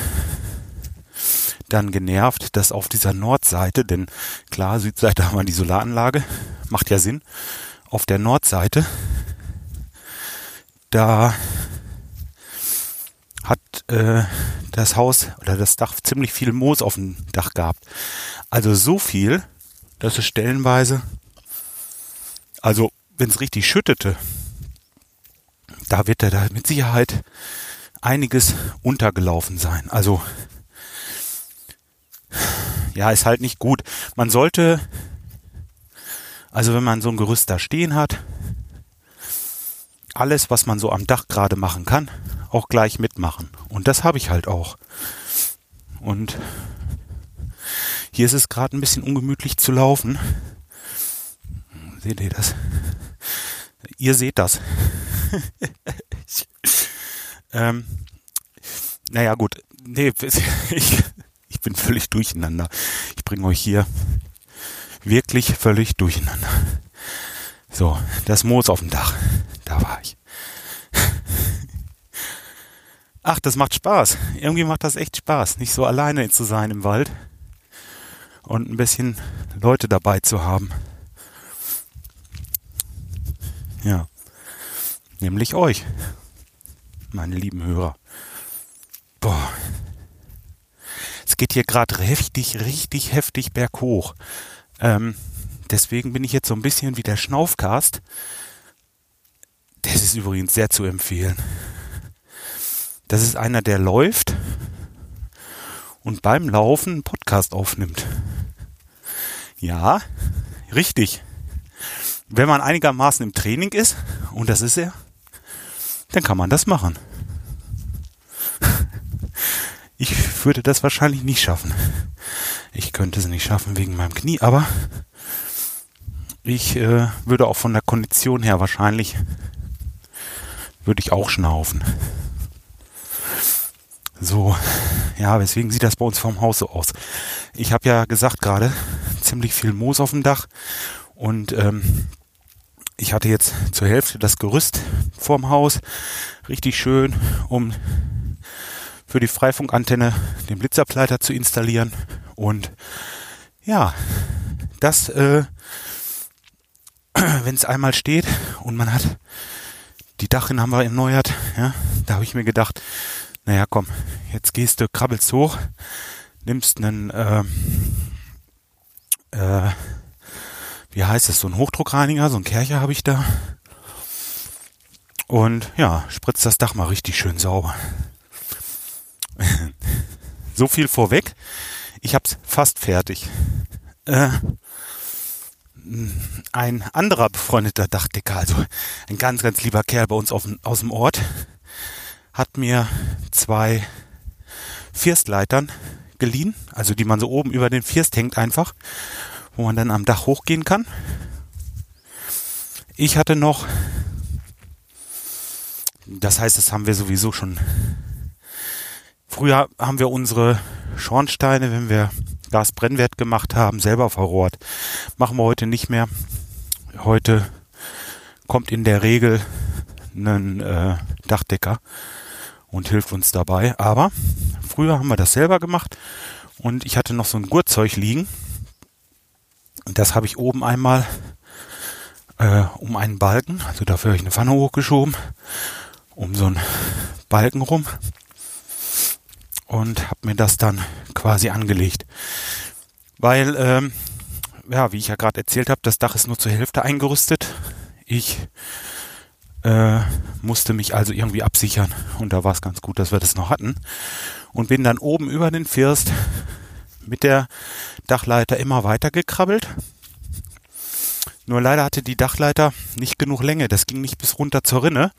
dann genervt, dass auf dieser Nordseite, denn klar, Südseite haben wir die Solaranlage, macht ja Sinn, auf der Nordseite, da hat äh, das Haus oder das Dach ziemlich viel Moos auf dem Dach gehabt. Also so viel, dass es stellenweise, also wenn es richtig schüttete, da wird er da mit Sicherheit einiges untergelaufen sein. Also ja, ist halt nicht gut. Man sollte, also wenn man so ein Gerüst da stehen hat, alles, was man so am Dach gerade machen kann, auch gleich mitmachen. Und das habe ich halt auch. Und hier ist es gerade ein bisschen ungemütlich zu laufen. Seht ihr das? Ihr seht das. (laughs) ähm, naja, gut. Nee, (laughs) ich, ich bin völlig durcheinander. Ich bringe euch hier wirklich völlig durcheinander. So, das Moos auf dem Dach. Da war ich. Ach, das macht Spaß. Irgendwie macht das echt Spaß, nicht so alleine zu sein im Wald und ein bisschen Leute dabei zu haben. Ja, nämlich euch, meine lieben Hörer. Boah, es geht hier gerade richtig, richtig heftig berghoch. Ähm, deswegen bin ich jetzt so ein bisschen wie der Schnaufcast. Das ist übrigens sehr zu empfehlen. Das ist einer, der läuft und beim Laufen einen Podcast aufnimmt. Ja, richtig. Wenn man einigermaßen im Training ist, und das ist er, dann kann man das machen. Ich würde das wahrscheinlich nicht schaffen. Ich könnte es nicht schaffen wegen meinem Knie, aber ich äh, würde auch von der Kondition her wahrscheinlich, würde ich auch schnaufen. So, ja, weswegen sieht das bei uns vom Haus so aus? Ich habe ja gesagt gerade, ziemlich viel Moos auf dem Dach und ähm, ich hatte jetzt zur Hälfte das Gerüst vorm Haus, richtig schön, um für die Freifunkantenne den Blitzableiter zu installieren und ja, das, äh, (clears throat) wenn es einmal steht und man hat die Dachrinne haben wir erneuert, ja, da habe ich mir gedacht, naja, komm, jetzt gehst du, krabbelst hoch, nimmst einen, äh, äh, wie heißt es, so ein Hochdruckreiniger, so ein Kercher habe ich da. Und ja, spritzt das Dach mal richtig schön sauber. (laughs) so viel vorweg. Ich hab's fast fertig. Äh, ein anderer befreundeter Dachdecker, also ein ganz, ganz lieber Kerl bei uns auf, aus dem Ort, hat mir zwei Firstleitern geliehen, also die man so oben über den First hängt einfach, wo man dann am Dach hochgehen kann. Ich hatte noch, das heißt, das haben wir sowieso schon. Früher haben wir unsere Schornsteine, wenn wir Gasbrennwert gemacht haben, selber verrohrt. Machen wir heute nicht mehr. Heute kommt in der Regel ein äh, Dachdecker und hilft uns dabei. Aber früher haben wir das selber gemacht und ich hatte noch so ein Gurtzeug liegen. Das habe ich oben einmal äh, um einen Balken, also dafür habe ich eine Pfanne hochgeschoben, um so einen Balken rum und habe mir das dann quasi angelegt. Weil, ähm, ja, wie ich ja gerade erzählt habe, das Dach ist nur zur Hälfte eingerüstet. Ich äh, musste mich also irgendwie absichern und da war es ganz gut, dass wir das noch hatten und bin dann oben über den First mit der Dachleiter immer weiter gekrabbelt. Nur leider hatte die Dachleiter nicht genug Länge, das ging nicht bis runter zur Rinne.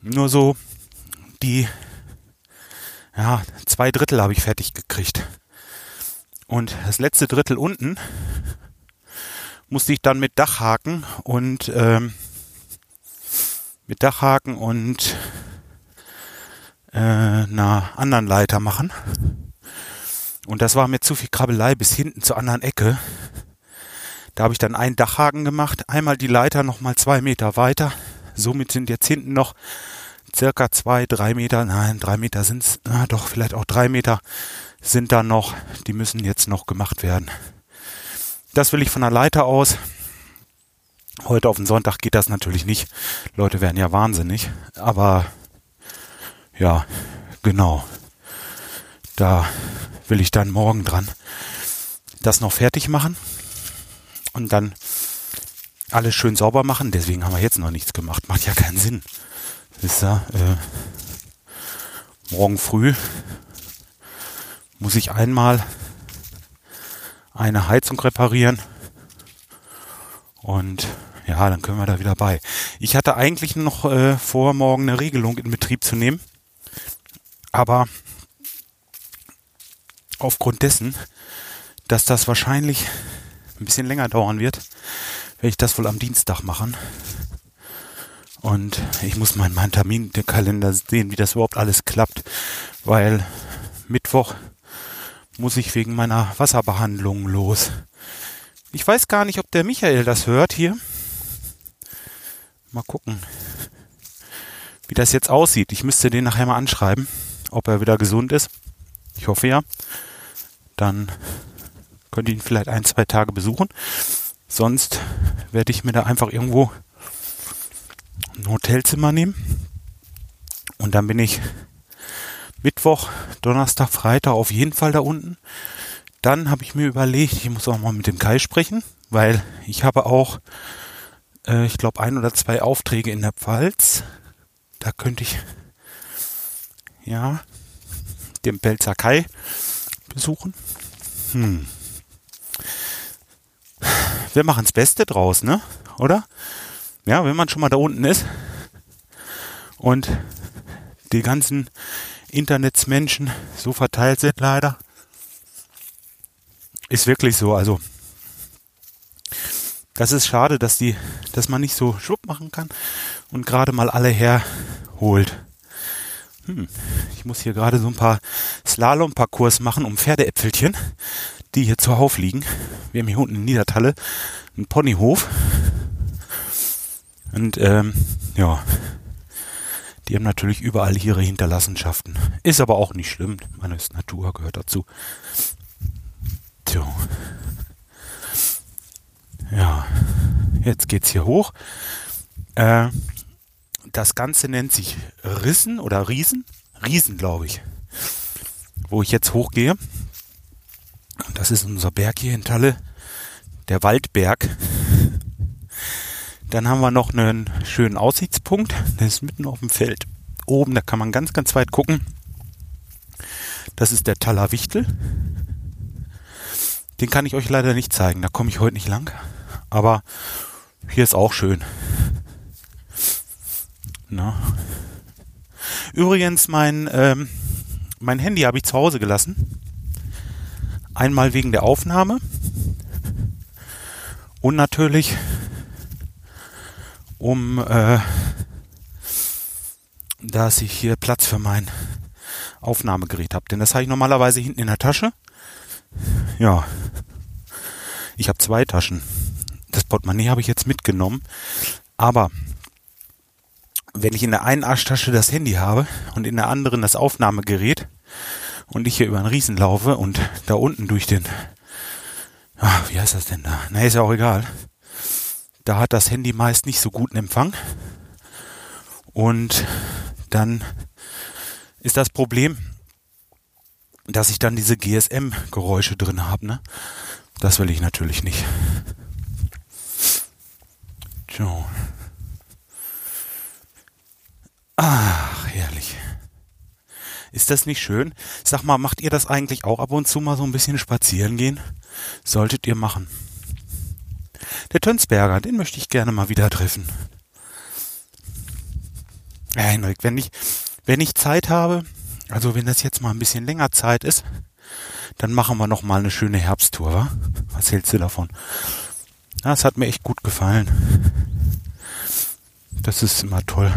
Nur so die ja, zwei Drittel habe ich fertig gekriegt. Und das letzte Drittel unten musste ich dann mit Dachhaken und ähm, mit Dachhaken und äh, einer anderen Leiter machen. Und das war mir zu viel Krabbelei bis hinten zur anderen Ecke. Da habe ich dann einen Dachhaken gemacht, einmal die Leiter nochmal zwei Meter weiter. Somit sind jetzt hinten noch circa zwei, drei Meter, nein, drei Meter sind's, na doch, vielleicht auch drei Meter sind da noch, die müssen jetzt noch gemacht werden. Das will ich von der Leiter aus. Heute auf den Sonntag geht das natürlich nicht. Leute werden ja wahnsinnig. Aber ja, genau. Da will ich dann morgen dran das noch fertig machen und dann alles schön sauber machen. Deswegen haben wir jetzt noch nichts gemacht. Macht ja keinen Sinn. Ist ja, äh, morgen früh muss ich einmal eine Heizung reparieren und ja, dann können wir da wieder bei. Ich hatte eigentlich noch äh, vor, morgen eine Regelung in Betrieb zu nehmen, aber aufgrund dessen, dass das wahrscheinlich ein bisschen länger dauern wird, werde ich das wohl am Dienstag machen. Und ich muss mal in meinen Terminkalender sehen, wie das überhaupt alles klappt, weil Mittwoch muss ich wegen meiner Wasserbehandlung los. Ich weiß gar nicht, ob der Michael das hört hier. Mal gucken, wie das jetzt aussieht. Ich müsste den nachher mal anschreiben, ob er wieder gesund ist. Ich hoffe ja. Dann könnt ihr ihn vielleicht ein, zwei Tage besuchen. Sonst werde ich mir da einfach irgendwo ein Hotelzimmer nehmen. Und dann bin ich Mittwoch, Donnerstag, Freitag auf jeden Fall da unten. Dann habe ich mir überlegt, ich muss auch mal mit dem Kai sprechen, weil ich habe auch, äh, ich glaube, ein oder zwei Aufträge in der Pfalz. Da könnte ich, ja, den Pelzer Kai besuchen. Hm. Wir machen das Beste draus, ne? Oder? Ja, wenn man schon mal da unten ist und die ganzen Internetsmenschen so verteilt sind leider. Ist wirklich so. Also das ist schade, dass die, dass man nicht so schwupp machen kann und gerade mal alle herholt. Hm, ich muss hier gerade so ein paar Slalom-Parcours machen um Pferdeäpfelchen, die hier zuhauf liegen. Wir haben hier unten in Niedertalle einen Ponyhof. Und ähm, ja, die haben natürlich überall ihre Hinterlassenschaften. Ist aber auch nicht schlimm. Meine ist Natur, gehört dazu. So. Ja, jetzt geht's hier hoch. Äh, das Ganze nennt sich Rissen oder Riesen. Riesen, glaube ich. Wo ich jetzt hochgehe. Das ist unser Berg hier in Talle. Der Waldberg. Dann haben wir noch einen schönen Aussichtspunkt. Der ist mitten auf dem Feld. Oben, da kann man ganz, ganz weit gucken. Das ist der Taller Wichtel. Den kann ich euch leider nicht zeigen. Da komme ich heute nicht lang. Aber hier ist auch schön. Na. Übrigens, mein, ähm, mein Handy habe ich zu Hause gelassen. Einmal wegen der Aufnahme. Und natürlich um äh, dass ich hier Platz für mein Aufnahmegerät habe. Denn das habe ich normalerweise hinten in der Tasche. Ja, ich habe zwei Taschen. Das Portemonnaie habe ich jetzt mitgenommen. Aber wenn ich in der einen Arschtasche das Handy habe und in der anderen das Aufnahmegerät und ich hier über einen Riesen laufe und da unten durch den, ach, wie heißt das denn da? Na, ist ja auch egal da hat das Handy meist nicht so guten Empfang. Und dann ist das Problem, dass ich dann diese GSM-Geräusche drin habe. Ne? Das will ich natürlich nicht. So. Ach, herrlich. Ist das nicht schön? Sag mal, macht ihr das eigentlich auch ab und zu mal so ein bisschen spazieren gehen? Solltet ihr machen. Der Tönsberger, den möchte ich gerne mal wieder treffen. Ja, Henrik, wenn ich, wenn ich Zeit habe, also wenn das jetzt mal ein bisschen länger Zeit ist, dann machen wir noch mal eine schöne Herbsttour, wa? Was hältst du davon? Das hat mir echt gut gefallen. Das ist immer toll.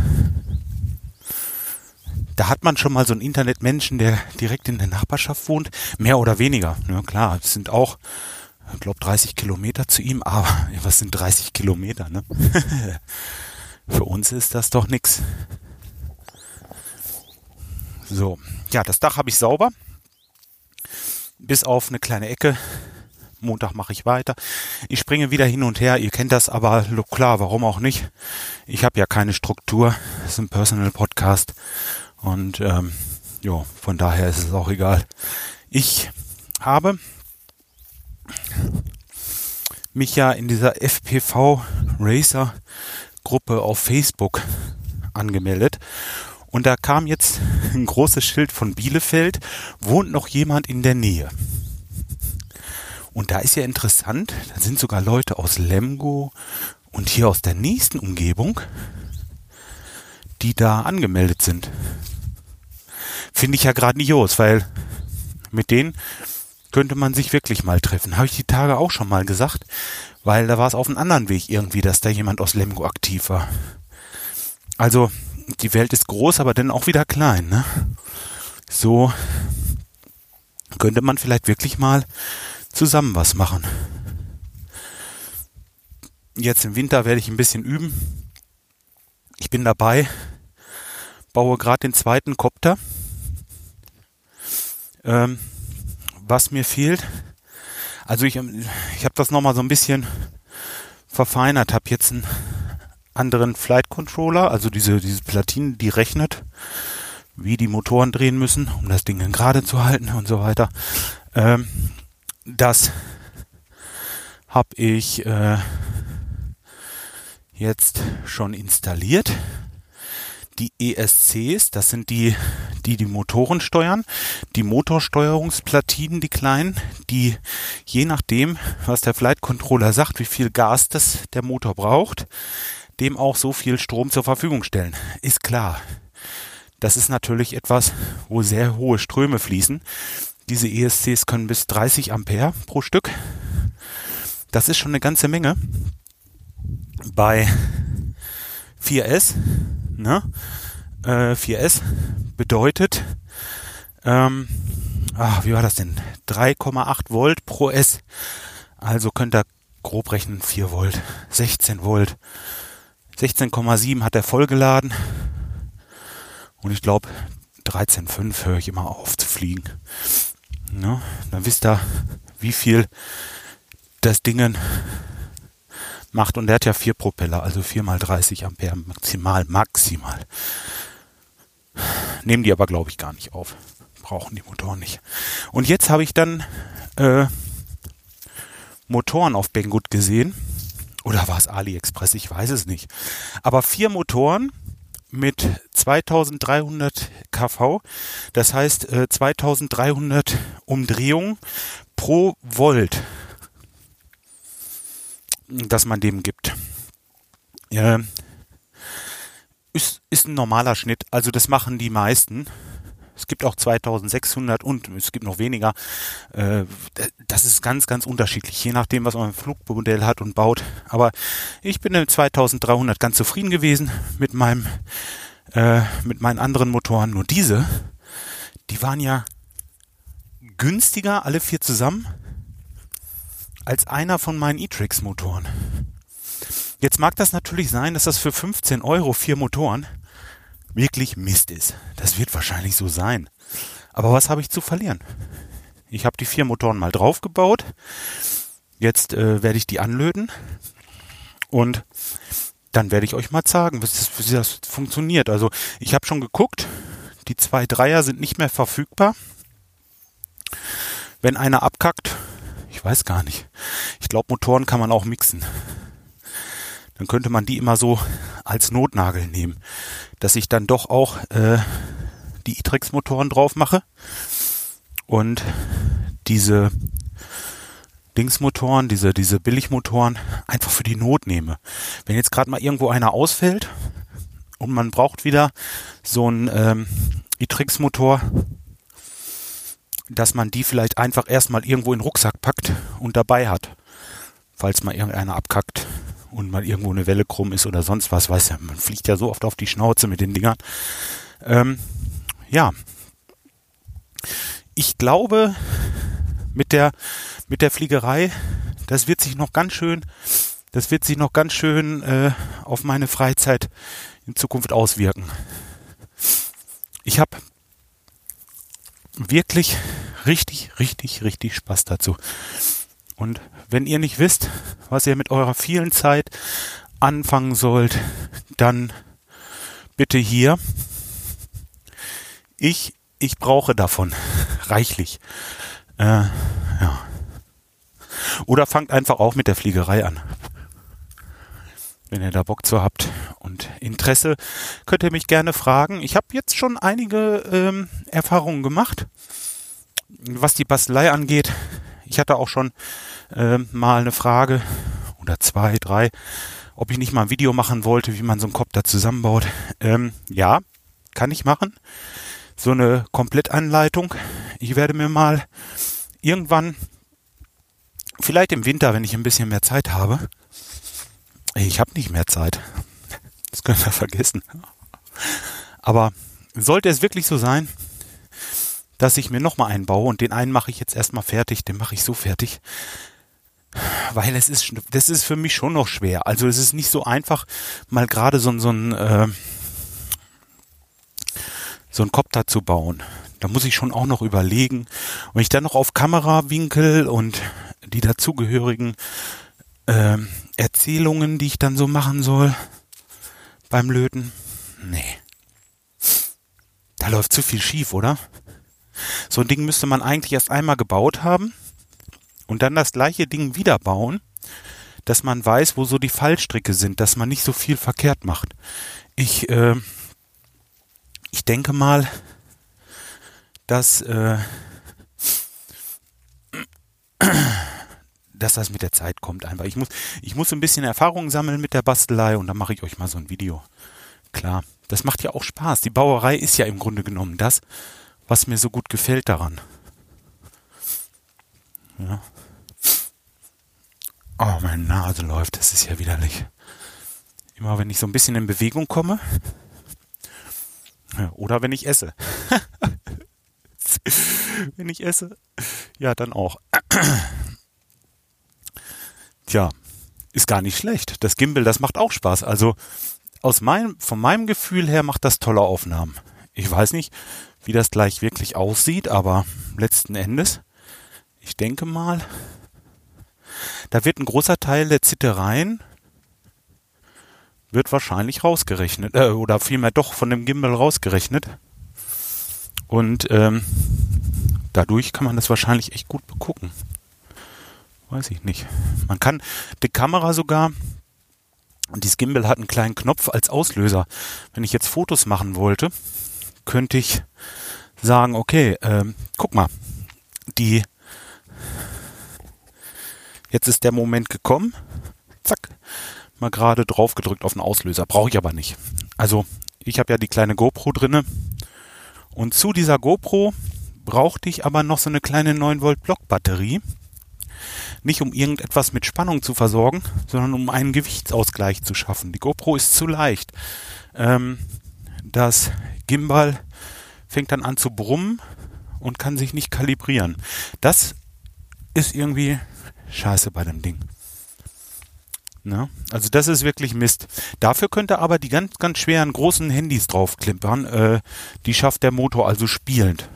Da hat man schon mal so einen Internetmenschen, der direkt in der Nachbarschaft wohnt, mehr oder weniger. Ja, klar, es sind auch ich glaube 30 Kilometer zu ihm, aber was sind 30 Kilometer, ne? (laughs) Für uns ist das doch nix. So, ja, das Dach habe ich sauber. Bis auf eine kleine Ecke. Montag mache ich weiter. Ich springe wieder hin und her. Ihr kennt das, aber klar, warum auch nicht? Ich habe ja keine Struktur. Das ist ein Personal Podcast. Und ähm, ja, von daher ist es auch egal. Ich habe mich ja in dieser FPV Racer Gruppe auf Facebook angemeldet und da kam jetzt ein großes Schild von Bielefeld, wohnt noch jemand in der Nähe. Und da ist ja interessant, da sind sogar Leute aus Lemgo und hier aus der nächsten Umgebung, die da angemeldet sind. Finde ich ja grandios, weil mit denen könnte man sich wirklich mal treffen. Habe ich die Tage auch schon mal gesagt, weil da war es auf einem anderen Weg irgendwie, dass da jemand aus Lemgo aktiv war. Also die Welt ist groß, aber dann auch wieder klein. Ne? So könnte man vielleicht wirklich mal zusammen was machen. Jetzt im Winter werde ich ein bisschen üben. Ich bin dabei, baue gerade den zweiten Kopter. Ähm, was mir fehlt, also ich, ich habe das nochmal so ein bisschen verfeinert, habe jetzt einen anderen Flight Controller, also diese, diese Platine, die rechnet, wie die Motoren drehen müssen, um das Ding gerade zu halten und so weiter. Ähm, das habe ich äh, jetzt schon installiert. Die ESCs, das sind die, die die Motoren steuern, die Motorsteuerungsplatinen, die kleinen, die je nachdem, was der Flight Controller sagt, wie viel Gas das der Motor braucht, dem auch so viel Strom zur Verfügung stellen. Ist klar. Das ist natürlich etwas, wo sehr hohe Ströme fließen. Diese ESCs können bis 30 Ampere pro Stück. Das ist schon eine ganze Menge. Bei 4S, ne? Äh, 4S bedeutet, ähm, ach, wie war das denn? 3,8 Volt pro S. Also könnt ihr grob rechnen 4 Volt, 16 Volt. 16,7 hat er vollgeladen. Und ich glaube, 13,5 höre ich immer auf zu fliegen. Ne? Dann wisst ihr, wie viel das Ding macht. Und der hat ja vier Propeller, also 4 mal 30 Ampere maximal, maximal. Nehmen die aber, glaube ich, gar nicht auf. Brauchen die Motoren nicht. Und jetzt habe ich dann äh, Motoren auf Banggood gesehen. Oder war es AliExpress? Ich weiß es nicht. Aber vier Motoren mit 2300 kV, das heißt äh, 2300 Umdrehungen pro Volt, dass man dem gibt. Äh, ist, ist ein normaler Schnitt, also das machen die meisten. Es gibt auch 2600 und es gibt noch weniger. Äh, das ist ganz, ganz unterschiedlich, je nachdem, was man ein Flugmodell hat und baut. Aber ich bin in 2300 ganz zufrieden gewesen mit meinem, äh, mit meinen anderen Motoren. Nur diese, die waren ja günstiger, alle vier zusammen, als einer von meinen E-Trix Motoren. Jetzt mag das natürlich sein, dass das für 15 Euro vier Motoren wirklich Mist ist. Das wird wahrscheinlich so sein. Aber was habe ich zu verlieren? Ich habe die vier Motoren mal draufgebaut. Jetzt äh, werde ich die anlöten und dann werde ich euch mal zeigen, wie das, wie das funktioniert. Also ich habe schon geguckt, die zwei Dreier sind nicht mehr verfügbar. Wenn einer abkackt, weiß gar nicht. Ich glaube, Motoren kann man auch mixen dann könnte man die immer so als Notnagel nehmen, dass ich dann doch auch äh, die E-Trix-Motoren drauf mache und diese Dingsmotoren, diese, diese Billigmotoren einfach für die Not nehme. Wenn jetzt gerade mal irgendwo einer ausfällt und man braucht wieder so einen ähm, E-Trix-Motor, dass man die vielleicht einfach erstmal irgendwo in den Rucksack packt und dabei hat, falls mal irgendeiner abkackt und mal irgendwo eine Welle krumm ist oder sonst was, weiß ja, man fliegt ja so oft auf die Schnauze mit den Dingern. Ähm, ja, ich glaube, mit der, mit der Fliegerei, das wird sich noch ganz schön, das wird sich noch ganz schön äh, auf meine Freizeit in Zukunft auswirken. Ich habe wirklich richtig, richtig, richtig Spaß dazu. Und wenn ihr nicht wisst, was ihr mit eurer vielen Zeit anfangen sollt, dann bitte hier. Ich ich brauche davon (laughs) reichlich. Äh, ja. Oder fangt einfach auch mit der Fliegerei an. Wenn ihr da Bock zu habt und Interesse, könnt ihr mich gerne fragen. Ich habe jetzt schon einige ähm, Erfahrungen gemacht, was die Bastelei angeht. Ich hatte auch schon ähm, mal eine Frage oder zwei, drei, ob ich nicht mal ein Video machen wollte, wie man so einen Kopter zusammenbaut. Ähm, ja, kann ich machen. So eine Komplettanleitung. Ich werde mir mal irgendwann, vielleicht im Winter, wenn ich ein bisschen mehr Zeit habe, ich habe nicht mehr Zeit. Das können wir vergessen. Aber sollte es wirklich so sein, dass ich mir nochmal einen baue und den einen mache ich jetzt erstmal fertig, den mache ich so fertig, weil es ist, das ist für mich schon noch schwer. Also es ist nicht so einfach, mal gerade so, so ein, äh, so ein Kopter zu bauen. Da muss ich schon auch noch überlegen. Und ich dann noch auf Kamerawinkel und die dazugehörigen äh, Erzählungen, die ich dann so machen soll beim Löten, nee. Da läuft zu viel schief, oder? So ein Ding müsste man eigentlich erst einmal gebaut haben und dann das gleiche Ding wieder bauen, dass man weiß, wo so die Fallstricke sind, dass man nicht so viel verkehrt macht. Ich, äh, ich denke mal, dass, äh, (clears throat) dass das mit der Zeit kommt einfach. Ich muss, ich muss ein bisschen Erfahrung sammeln mit der Bastelei und dann mache ich euch mal so ein Video. Klar, das macht ja auch Spaß. Die Bauerei ist ja im Grunde genommen das, was mir so gut gefällt daran. Ja. Oh, meine Nase läuft, das ist ja widerlich. Immer wenn ich so ein bisschen in Bewegung komme. Oder wenn ich esse. (laughs) wenn ich esse. Ja, dann auch. Tja, ist gar nicht schlecht. Das Gimbal, das macht auch Spaß. Also aus meinem, von meinem Gefühl her macht das tolle Aufnahmen. Ich weiß nicht, wie das gleich wirklich aussieht, aber letzten Endes, ich denke mal, da wird ein großer Teil der Zittereien wird wahrscheinlich rausgerechnet, äh, oder vielmehr doch von dem Gimbal rausgerechnet. Und ähm, dadurch kann man das wahrscheinlich echt gut begucken. Weiß ich nicht. Man kann die Kamera sogar, und die Gimbal hat einen kleinen Knopf als Auslöser. Wenn ich jetzt Fotos machen wollte, könnte ich sagen, okay, ähm, guck mal, die jetzt ist der Moment gekommen, zack, mal gerade drauf gedrückt auf den Auslöser, brauche ich aber nicht. Also ich habe ja die kleine GoPro drinne und zu dieser GoPro brauchte ich aber noch so eine kleine 9 Volt Block Batterie nicht um irgendetwas mit Spannung zu versorgen, sondern um einen Gewichtsausgleich zu schaffen. Die GoPro ist zu leicht. Ähm, das Gimbal fängt dann an zu brummen und kann sich nicht kalibrieren. Das ist irgendwie scheiße bei dem Ding. Ne? Also das ist wirklich Mist. Dafür könnte aber die ganz, ganz schweren großen Handys draufklimpern. Äh, die schafft der Motor also spielend.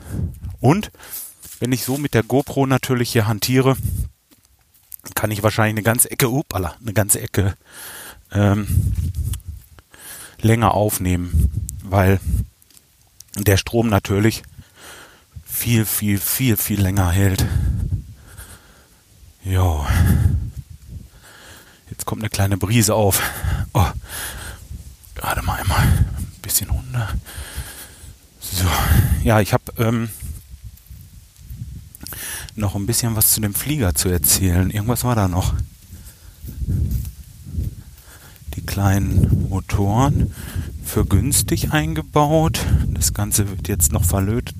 Und wenn ich so mit der GoPro natürlich hier hantiere, kann ich wahrscheinlich eine ganze Ecke, upala, eine ganze Ecke ähm, länger aufnehmen, weil der Strom natürlich viel, viel, viel, viel länger hält. Jo. Jetzt kommt eine kleine Brise auf. Oh. Gerade mal einmal ein bisschen runter. So. Ja, ich habe ähm, noch ein bisschen was zu dem Flieger zu erzählen. Irgendwas war da noch. Die kleinen Motoren für günstig eingebaut. Das Ganze wird jetzt noch verlötet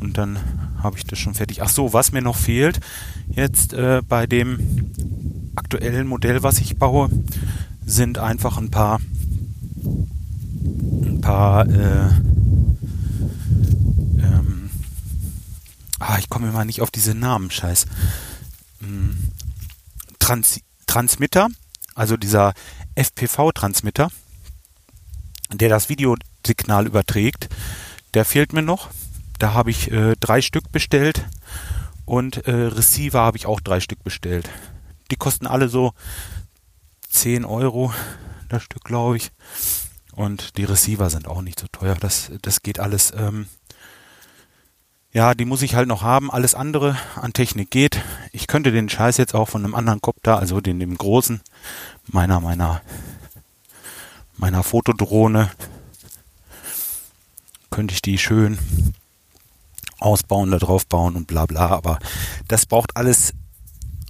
und dann habe ich das schon fertig. Ach so, was mir noch fehlt jetzt äh, bei dem aktuellen Modell, was ich baue, sind einfach ein paar ein paar äh, ah, ich komme immer nicht auf diese Namen, scheiß. Hm, Trans Transmitter, also dieser FPV-Transmitter, der das Videosignal überträgt, der fehlt mir noch. Da habe ich äh, drei Stück bestellt und äh, Receiver habe ich auch drei Stück bestellt. Die kosten alle so 10 Euro das Stück, glaube ich. Und die Receiver sind auch nicht so teuer. Das, das geht alles ähm, Ja, die muss ich halt noch haben. Alles andere an Technik geht. Ich könnte den Scheiß jetzt auch von einem anderen Kopter, also den dem großen, meiner, meiner, meiner Fotodrohne, könnte ich die schön ausbauen, da drauf bauen und bla bla. Aber das braucht alles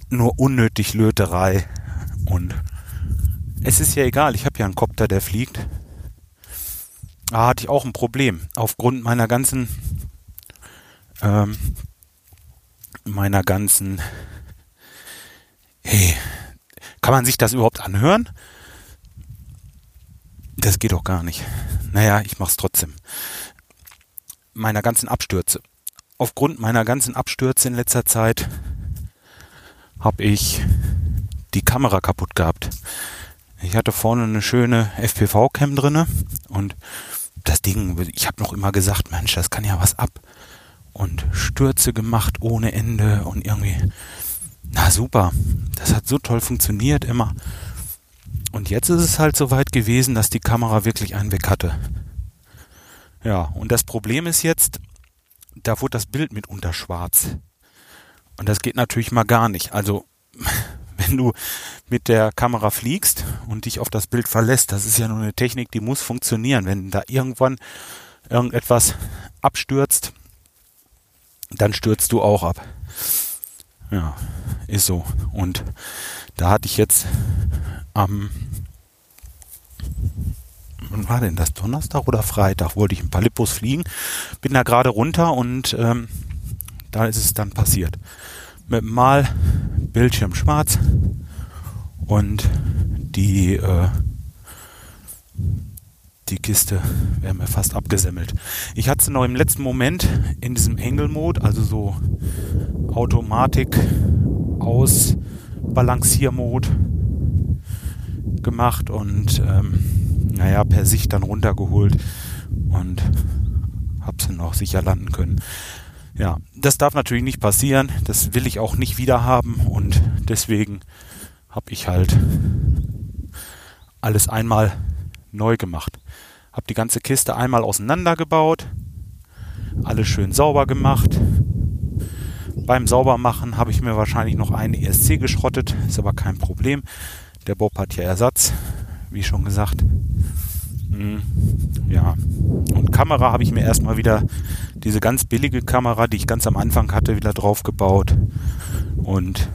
nur unnötig Löterei. Und es ist ja egal, ich habe ja einen Kopter, der fliegt. Da hatte ich auch ein Problem. Aufgrund meiner ganzen ähm, meiner ganzen Hey, kann man sich das überhaupt anhören? Das geht doch gar nicht. Naja, ich mach's trotzdem. Meiner ganzen Abstürze. Aufgrund meiner ganzen Abstürze in letzter Zeit habe ich die Kamera kaputt gehabt. Ich hatte vorne eine schöne FPV-Cam drinne und das Ding, ich habe noch immer gesagt, Mensch, das kann ja was ab und Stürze gemacht ohne Ende und irgendwie, na super, das hat so toll funktioniert immer. Und jetzt ist es halt so weit gewesen, dass die Kamera wirklich einen weg hatte. Ja, und das Problem ist jetzt, da wurde das Bild mitunter schwarz. Und das geht natürlich mal gar nicht. Also, (laughs) wenn du mit der Kamera fliegst und dich auf das Bild verlässt, das ist ja nur eine Technik, die muss funktionieren. Wenn da irgendwann irgendetwas abstürzt, dann stürzt du auch ab. Ja, ist so. Und da hatte ich jetzt am, wann war denn das? Donnerstag oder Freitag wollte ich ein paar Lippos fliegen. Bin da gerade runter und ähm, da ist es dann passiert. Mit Mal Bildschirm schwarz und die äh, die Kiste wäre mir fast abgesemmelt. Ich hatte sie noch im letzten Moment in diesem Angle Mode, also so Automatik aus Balanciermode gemacht und ähm, naja, per Sicht dann runtergeholt und habe sie noch sicher landen können. Ja, das darf natürlich nicht passieren, das will ich auch nicht wieder haben und deswegen habe ich halt alles einmal neu gemacht. Habe die ganze Kiste einmal auseinandergebaut, alles schön sauber gemacht. Beim Saubermachen habe ich mir wahrscheinlich noch eine ESC geschrottet, ist aber kein Problem. Der Bob hat ja Ersatz, wie schon gesagt. Hm, ja, und Kamera habe ich mir erstmal wieder diese ganz billige Kamera, die ich ganz am Anfang hatte, wieder draufgebaut und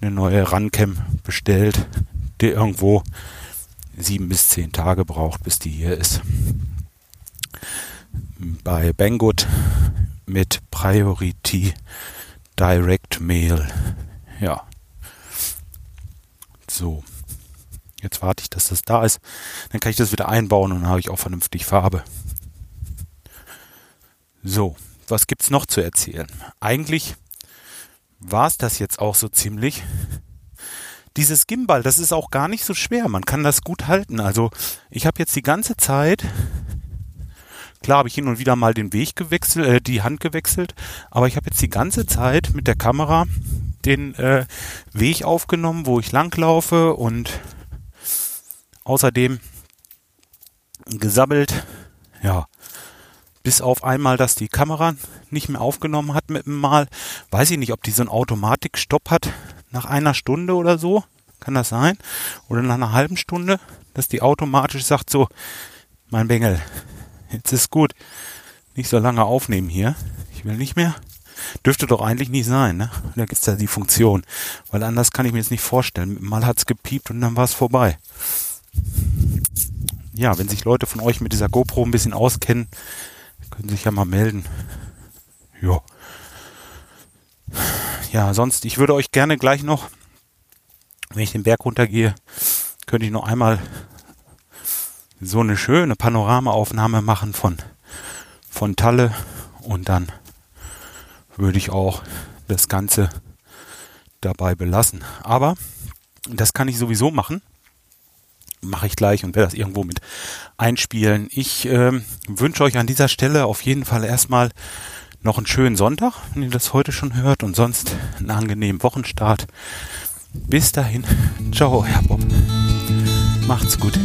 eine neue Runcam bestellt, die irgendwo sieben bis zehn Tage braucht, bis die hier ist. Bei Banggood mit Priority Direct Mail. Ja. So. Jetzt warte ich, dass das da ist. Dann kann ich das wieder einbauen und dann habe ich auch vernünftig Farbe. So, was gibt's noch zu erzählen? Eigentlich war es das jetzt auch so ziemlich dieses Gimbal, das ist auch gar nicht so schwer. Man kann das gut halten. Also ich habe jetzt die ganze Zeit, klar habe ich hin und wieder mal den Weg gewechselt, äh, die Hand gewechselt, aber ich habe jetzt die ganze Zeit mit der Kamera den äh, Weg aufgenommen, wo ich langlaufe und außerdem gesabbelt. Ja, bis auf einmal, dass die Kamera nicht mehr aufgenommen hat mit dem Mal. Weiß ich nicht, ob die so einen Automatikstopp hat nach einer Stunde oder so. Kann das sein? Oder nach einer halben Stunde, dass die automatisch sagt so, mein Bengel, jetzt ist gut. Nicht so lange aufnehmen hier. Ich will nicht mehr. Dürfte doch eigentlich nicht sein, ne? Da gibt's ja die Funktion. Weil anders kann ich mir jetzt nicht vorstellen. Mal hat's gepiept und dann war's vorbei. Ja, wenn sich Leute von euch mit dieser GoPro ein bisschen auskennen, können sich ja mal melden. Ja. Ja, sonst, ich würde euch gerne gleich noch, wenn ich den Berg runtergehe, könnte ich noch einmal so eine schöne Panoramaaufnahme machen von, von Talle und dann würde ich auch das Ganze dabei belassen. Aber das kann ich sowieso machen. Mache ich gleich und werde das irgendwo mit einspielen. Ich äh, wünsche euch an dieser Stelle auf jeden Fall erstmal noch einen schönen Sonntag, wenn ihr das heute schon hört und sonst einen angenehmen Wochenstart. Bis dahin. Ciao, Herr Bob. Macht's gut.